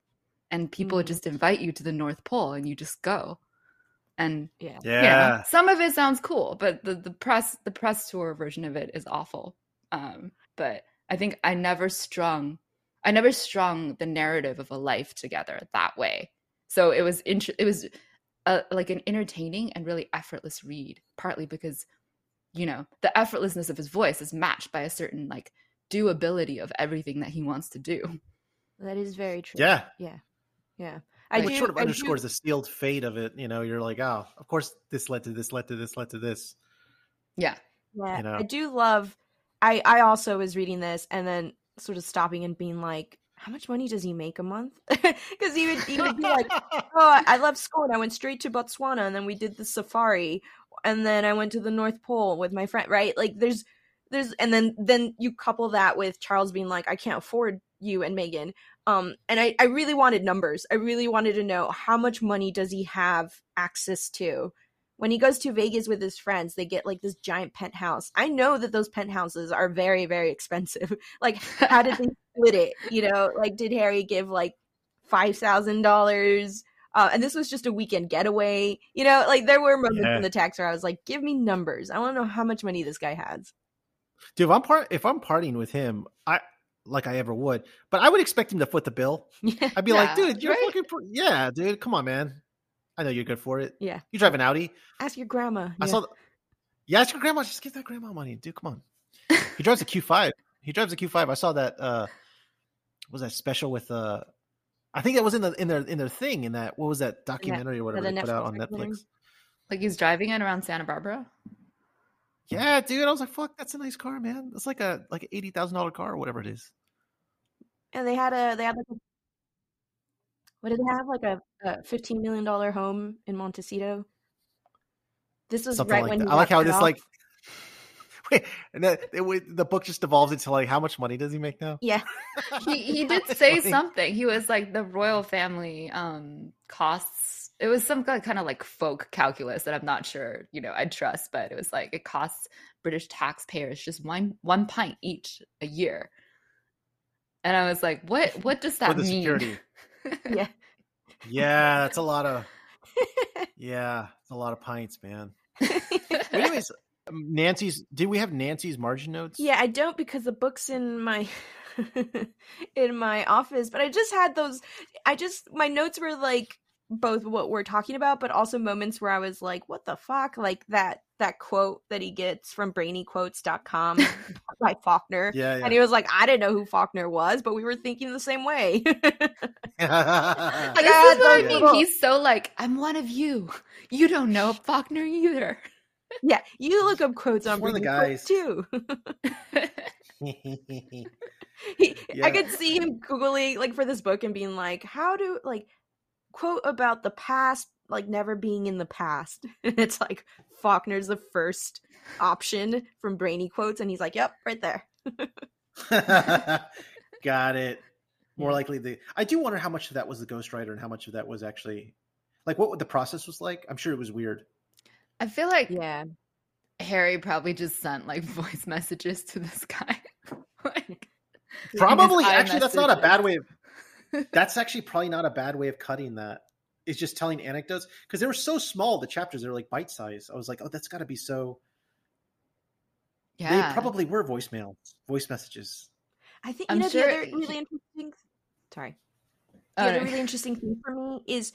And people mm. just invite you to the north pole and you just go. And yeah, yeah. You know, some of it sounds cool, but the the press the press tour version of it is awful. Um, but I think I never strung I never strung the narrative of a life together that way. So it was int- it was a, like an entertaining and really effortless read, partly because you know the effortlessness of his voice is matched by a certain like doability of everything that he wants to do. That is very true. Yeah, yeah, yeah. I which do, sort of underscores the sealed fate of it. You know, you're like, oh, of course, this led to this, led to this, led to this. Yeah, yeah. You know? I do love. I I also was reading this and then sort of stopping and being like, how much money does he make a month? Because he would he would be like, oh, I left school and I went straight to Botswana and then we did the safari and then I went to the North Pole with my friend. Right? Like, there's there's and then then you couple that with Charles being like, I can't afford you and Meghan. Um, and I, I really wanted numbers. I really wanted to know how much money does he have access to. When he goes to Vegas with his friends, they get like this giant penthouse. I know that those penthouses are very, very expensive. like, how did they split it? You know, like did Harry give like five thousand dollars? Uh, and this was just a weekend getaway. You know, like there were moments yeah. in the text where I was like, "Give me numbers. I want to know how much money this guy has." Dude, if I'm part, if I'm partying with him, I like I ever would. But I would expect him to foot the bill. I'd be yeah, like, dude, you're right? fucking, yeah, dude, come on, man. I know you're good for it. Yeah, you drive an Audi. Ask your grandma. I yeah. saw. The, yeah, ask your grandma. Just give that grandma money, dude. Come on. he drives a Q5. He drives a Q5. I saw that. uh Was that special with? uh I think that was in the in their in their thing in that what was that documentary or whatever they put out on Netflix. Like he's driving it around Santa Barbara. Yeah, dude. I was like, "Fuck, that's a nice car, man. That's like a like an eighty thousand dollar car or whatever it is." And they had a they had like a what did they have like a, a fifteen million dollar home in Montecito? This was Something right like when I like how this off. like Wait, and that, it, the book just evolved into like, how much money does he make now? Yeah, he he did say something. He was like the royal family um costs. It was some kind of like folk calculus that I'm not sure, you know, I'd trust, but it was like it costs British taxpayers just one one pint each a year. And I was like, what what does that mean? Security. yeah. Yeah, that's a lot of Yeah, it's a lot of pints, man. anyways, um, Nancy's did we have Nancy's margin notes? Yeah, I don't because the book's in my in my office, but I just had those I just my notes were like both what we're talking about, but also moments where I was like, what the fuck? Like that that quote that he gets from brainyquotes.com by Faulkner. Yeah, yeah, And he was like, I didn't know who Faulkner was, but we were thinking the same way. like, this is what I mean. He's so like, I'm one of you. You don't know Faulkner either. yeah, you look up quotes on one of the guys too. he, yeah. I could see him googling like for this book and being like, "How do like quote about the past like never being in the past. And it's like Faulkner's the first option from Brainy Quotes, and he's like, Yep, right there. Got it. More likely the I do wonder how much of that was the ghostwriter and how much of that was actually like what the process was like. I'm sure it was weird. I feel like yeah. Harry probably just sent like voice messages to this guy. like probably actually that's not a bad way of that's actually probably not a bad way of cutting that. Is just telling anecdotes because they were so small. The chapters they were like bite size. I was like, oh, that's got to be so. Yeah, they probably were voicemail, voice messages. I think you I'm know sure the other really interesting. Sorry, the oh, other no. really interesting thing for me is,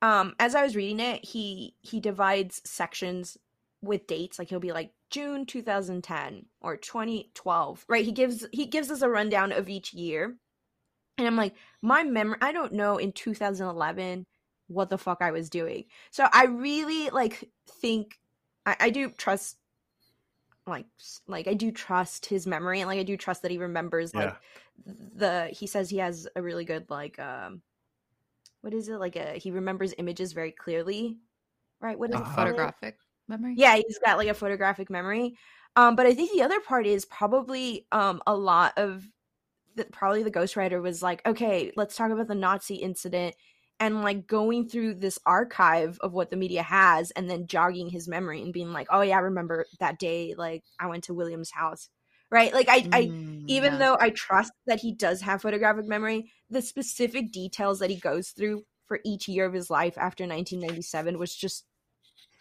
um, as I was reading it, he he divides sections with dates. Like he'll be like June 2010 or 2012, right? He gives he gives us a rundown of each year, and I'm like, my memory, I don't know in 2011 what the fuck I was doing. So I really like think I, I do trust like like I do trust his memory and like I do trust that he remembers like yeah. the he says he has a really good like um what is it like a he remembers images very clearly right? What is uh, it photographic memory? Yeah he's got like a photographic memory. Um but I think the other part is probably um a lot of that probably the ghostwriter was like, okay, let's talk about the Nazi incident and like going through this archive of what the media has and then jogging his memory and being like, oh yeah, I remember that day, like I went to William's house. Right. Like I, mm, I even yeah. though I trust that he does have photographic memory, the specific details that he goes through for each year of his life after 1997 was just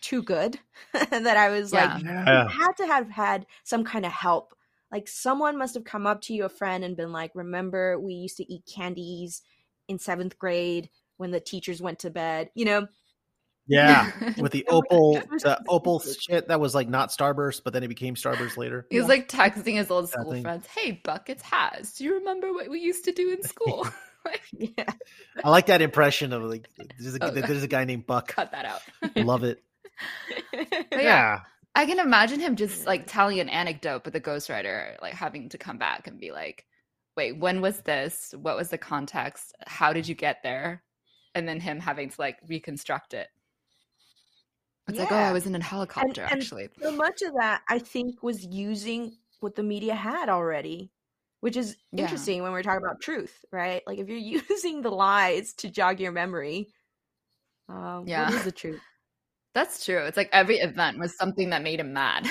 too good that I was yeah. like, yeah. had to have had some kind of help like someone must have come up to you, a friend, and been like, "Remember, we used to eat candies in seventh grade when the teachers went to bed." You know. Yeah, with the opal, the opal shit that was like not Starburst, but then it became Starburst later. He was like texting his old school friends, "Hey, buckets has. Do you remember what we used to do in school?" yeah. I like that impression of like there's a, oh, there's a guy named Buck. Cut that out. Love it. yeah. yeah. I can imagine him just like telling an anecdote, but the ghostwriter like having to come back and be like, wait, when was this? What was the context? How did you get there? And then him having to like reconstruct it. It's yeah. like, oh, I was in a helicopter and, actually. And so much of that I think was using what the media had already, which is yeah. interesting when we're talking about truth, right? Like if you're using the lies to jog your memory, um, yeah. what is the truth? That's true. It's like every event was something that made him mad.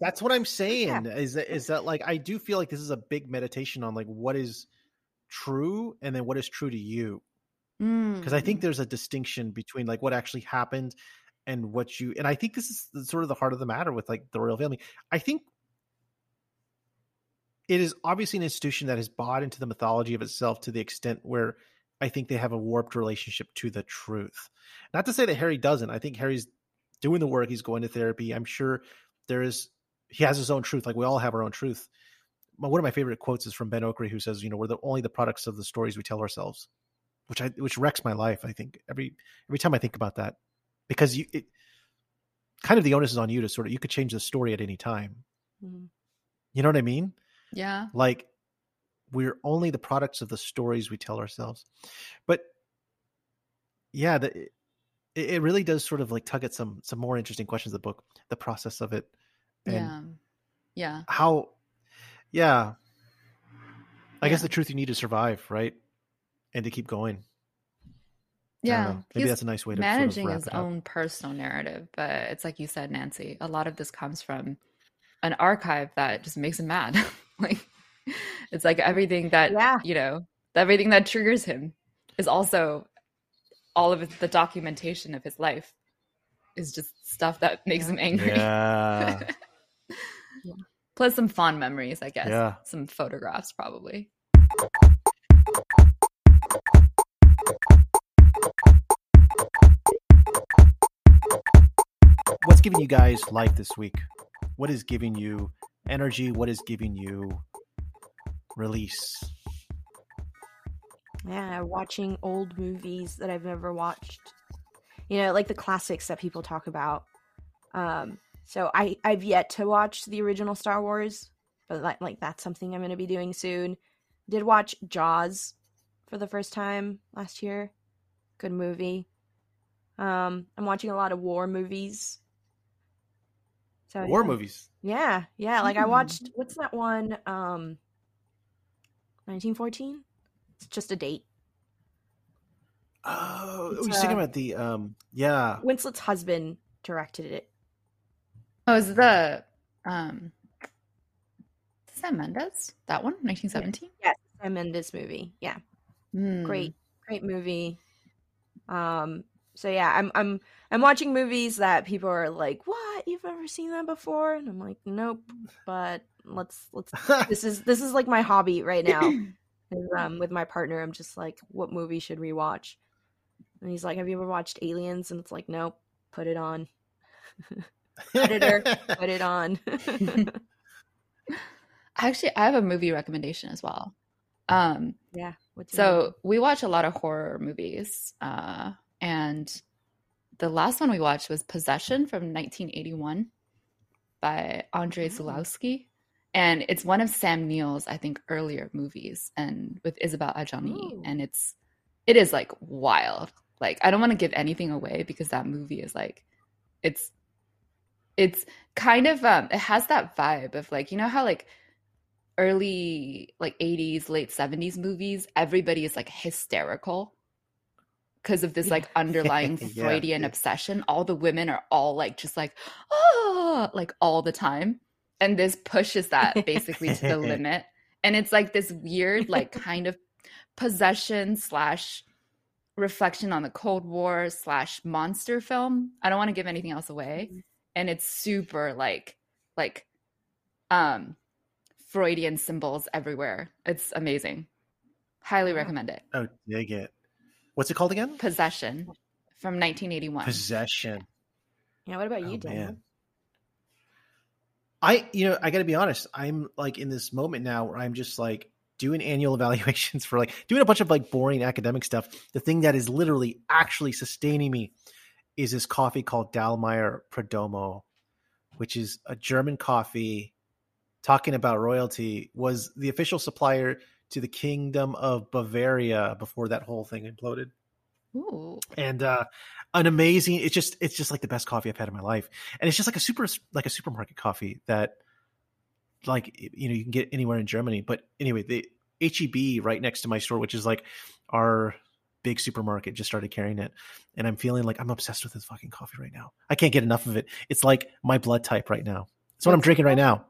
That's what I'm saying. Yeah. Is that is that like I do feel like this is a big meditation on like what is true and then what is true to you. Because mm. I think mm. there's a distinction between like what actually happened and what you and I think this is sort of the heart of the matter with like the royal family. I think it is obviously an institution that has bought into the mythology of itself to the extent where I think they have a warped relationship to the truth. Not to say that Harry doesn't. I think Harry's doing the work. He's going to therapy. I'm sure there is. He has his own truth. Like we all have our own truth. One of my favorite quotes is from Ben Okri, who says, "You know, we're the only the products of the stories we tell ourselves," which I which wrecks my life. I think every every time I think about that, because you, it, kind of the onus is on you to sort of you could change the story at any time. Mm-hmm. You know what I mean? Yeah. Like we're only the products of the stories we tell ourselves but yeah the, it, it really does sort of like tug at some some more interesting questions of the book the process of it and yeah Yeah. How? Yeah. I yeah. guess the truth you need to survive, right, and to keep going. Yeah, maybe He's that's a nice way to managing sort of his own personal narrative. But it's like you said, Nancy. A lot of this comes from an archive that just makes him mad. like it's like everything that yeah. you know, everything that triggers him is also all of the documentation of his life is just stuff that makes him angry. Yeah. yeah. Plus some fond memories, I guess. Yeah. Some photographs, probably. What's giving you guys life this week? What is giving you energy? What is giving you release? Yeah, watching old movies that I've never watched. You know, like the classics that people talk about. Um, so I I've yet to watch the original Star Wars, but like, like that's something I'm going to be doing soon. Did watch Jaws for the first time last year. Good movie. Um, I'm watching a lot of war movies. So war yeah. movies. Yeah, yeah. Like. I hmm. watched what's that one? Um, 1914. It's just a date. Oh, it's, you're uh, thinking about the um, yeah. Winslet's husband directed it. Oh, is the um Sam Mendes? That one? 1917? Yes, Sam Mendes movie. Yeah. Mm. Great, great movie. Um so yeah, I'm I'm I'm watching movies that people are like, "What? You've ever seen that before?" And I'm like, "Nope." But let's let's this is this is like my hobby right now. um with my partner, I'm just like, "What movie should we watch?" And he's like, "Have you ever watched Aliens?" And it's like, "Nope." Put it on. editor, put it on. Actually, I have a movie recommendation as well. Um, yeah. so we watch a lot of horror movies, uh, and the last one we watched was Possession from 1981 by Andrei oh. Zulawski. And it's one of Sam Neill's, I think, earlier movies, and with Isabelle Adjani, Ooh. and it's it is like wild. Like I don't want to give anything away because that movie is like, it's it's kind of um it has that vibe of like you know how like early like 80s late 70s movies everybody is like hysterical because of this like underlying yeah, freudian yeah. obsession all the women are all like just like oh like all the time and this pushes that basically to the limit and it's like this weird like kind of possession slash reflection on the cold war slash monster film i don't want to give anything else away mm-hmm and it's super like like um Freudian symbols everywhere. It's amazing. Highly recommend it. Oh, dig it. What's it called again? Possession from 1981. Possession. Yeah, what about you, oh, Dan? I, you know, I got to be honest. I'm like in this moment now where I'm just like doing annual evaluations for like doing a bunch of like boring academic stuff. The thing that is literally actually sustaining me is this coffee called Dallmayr Prodomo, which is a German coffee talking about royalty, was the official supplier to the kingdom of Bavaria before that whole thing imploded. Ooh. And uh an amazing it's just it's just like the best coffee I've had in my life. And it's just like a super like a supermarket coffee that like you know you can get anywhere in Germany. But anyway, the HEB right next to my store, which is like our big supermarket just started carrying it and i'm feeling like i'm obsessed with this fucking coffee right now i can't get enough of it it's like my blood type right now it's what i'm drinking right now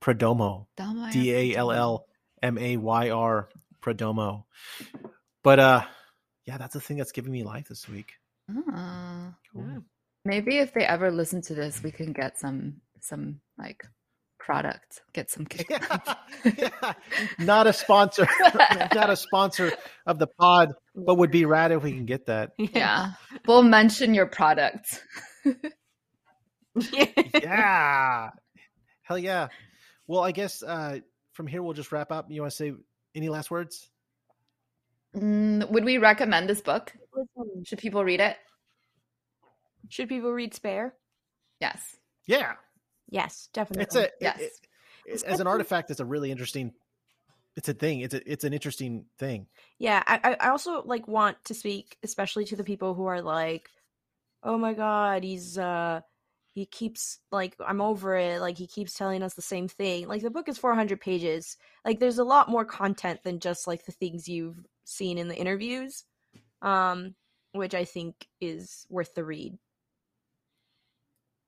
dallmayr prodomo d-a-l-l-m-a-y-r prodomo but uh yeah that's the thing that's giving me life this week. Uh, cool. maybe if they ever listen to this we can get some some like product get some kickback yeah, yeah. not a sponsor not a sponsor of the pod but would be rad if we can get that. Yeah. We'll mention your product. Yeah. Hell yeah well i guess uh from here we'll just wrap up you want to say any last words mm, would we recommend this book should people read it should people read spare yes yeah Yes, definitely. It's a yes. It, it, as an artifact, it's a really interesting. It's a thing. It's a, it's an interesting thing. Yeah, I I also like want to speak, especially to the people who are like, "Oh my god, he's uh he keeps like i'm over it like he keeps telling us the same thing. Like the book is 400 pages. Like there's a lot more content than just like the things you've seen in the interviews um which i think is worth the read.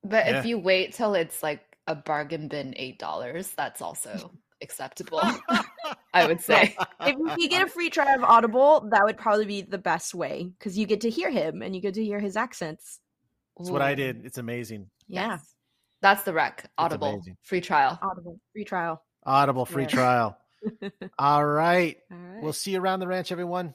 But yeah. if you wait till it's like a bargain bin eight dollars that's also acceptable i would say. If you get a free trial of audible that would probably be the best way because you get to hear him and you get to hear his accents that's what I did. It's amazing. Yeah. That's the rec. Audible. Free trial. Audible. Free trial. Audible free yeah. trial. All right. All right. We'll see you around the ranch, everyone.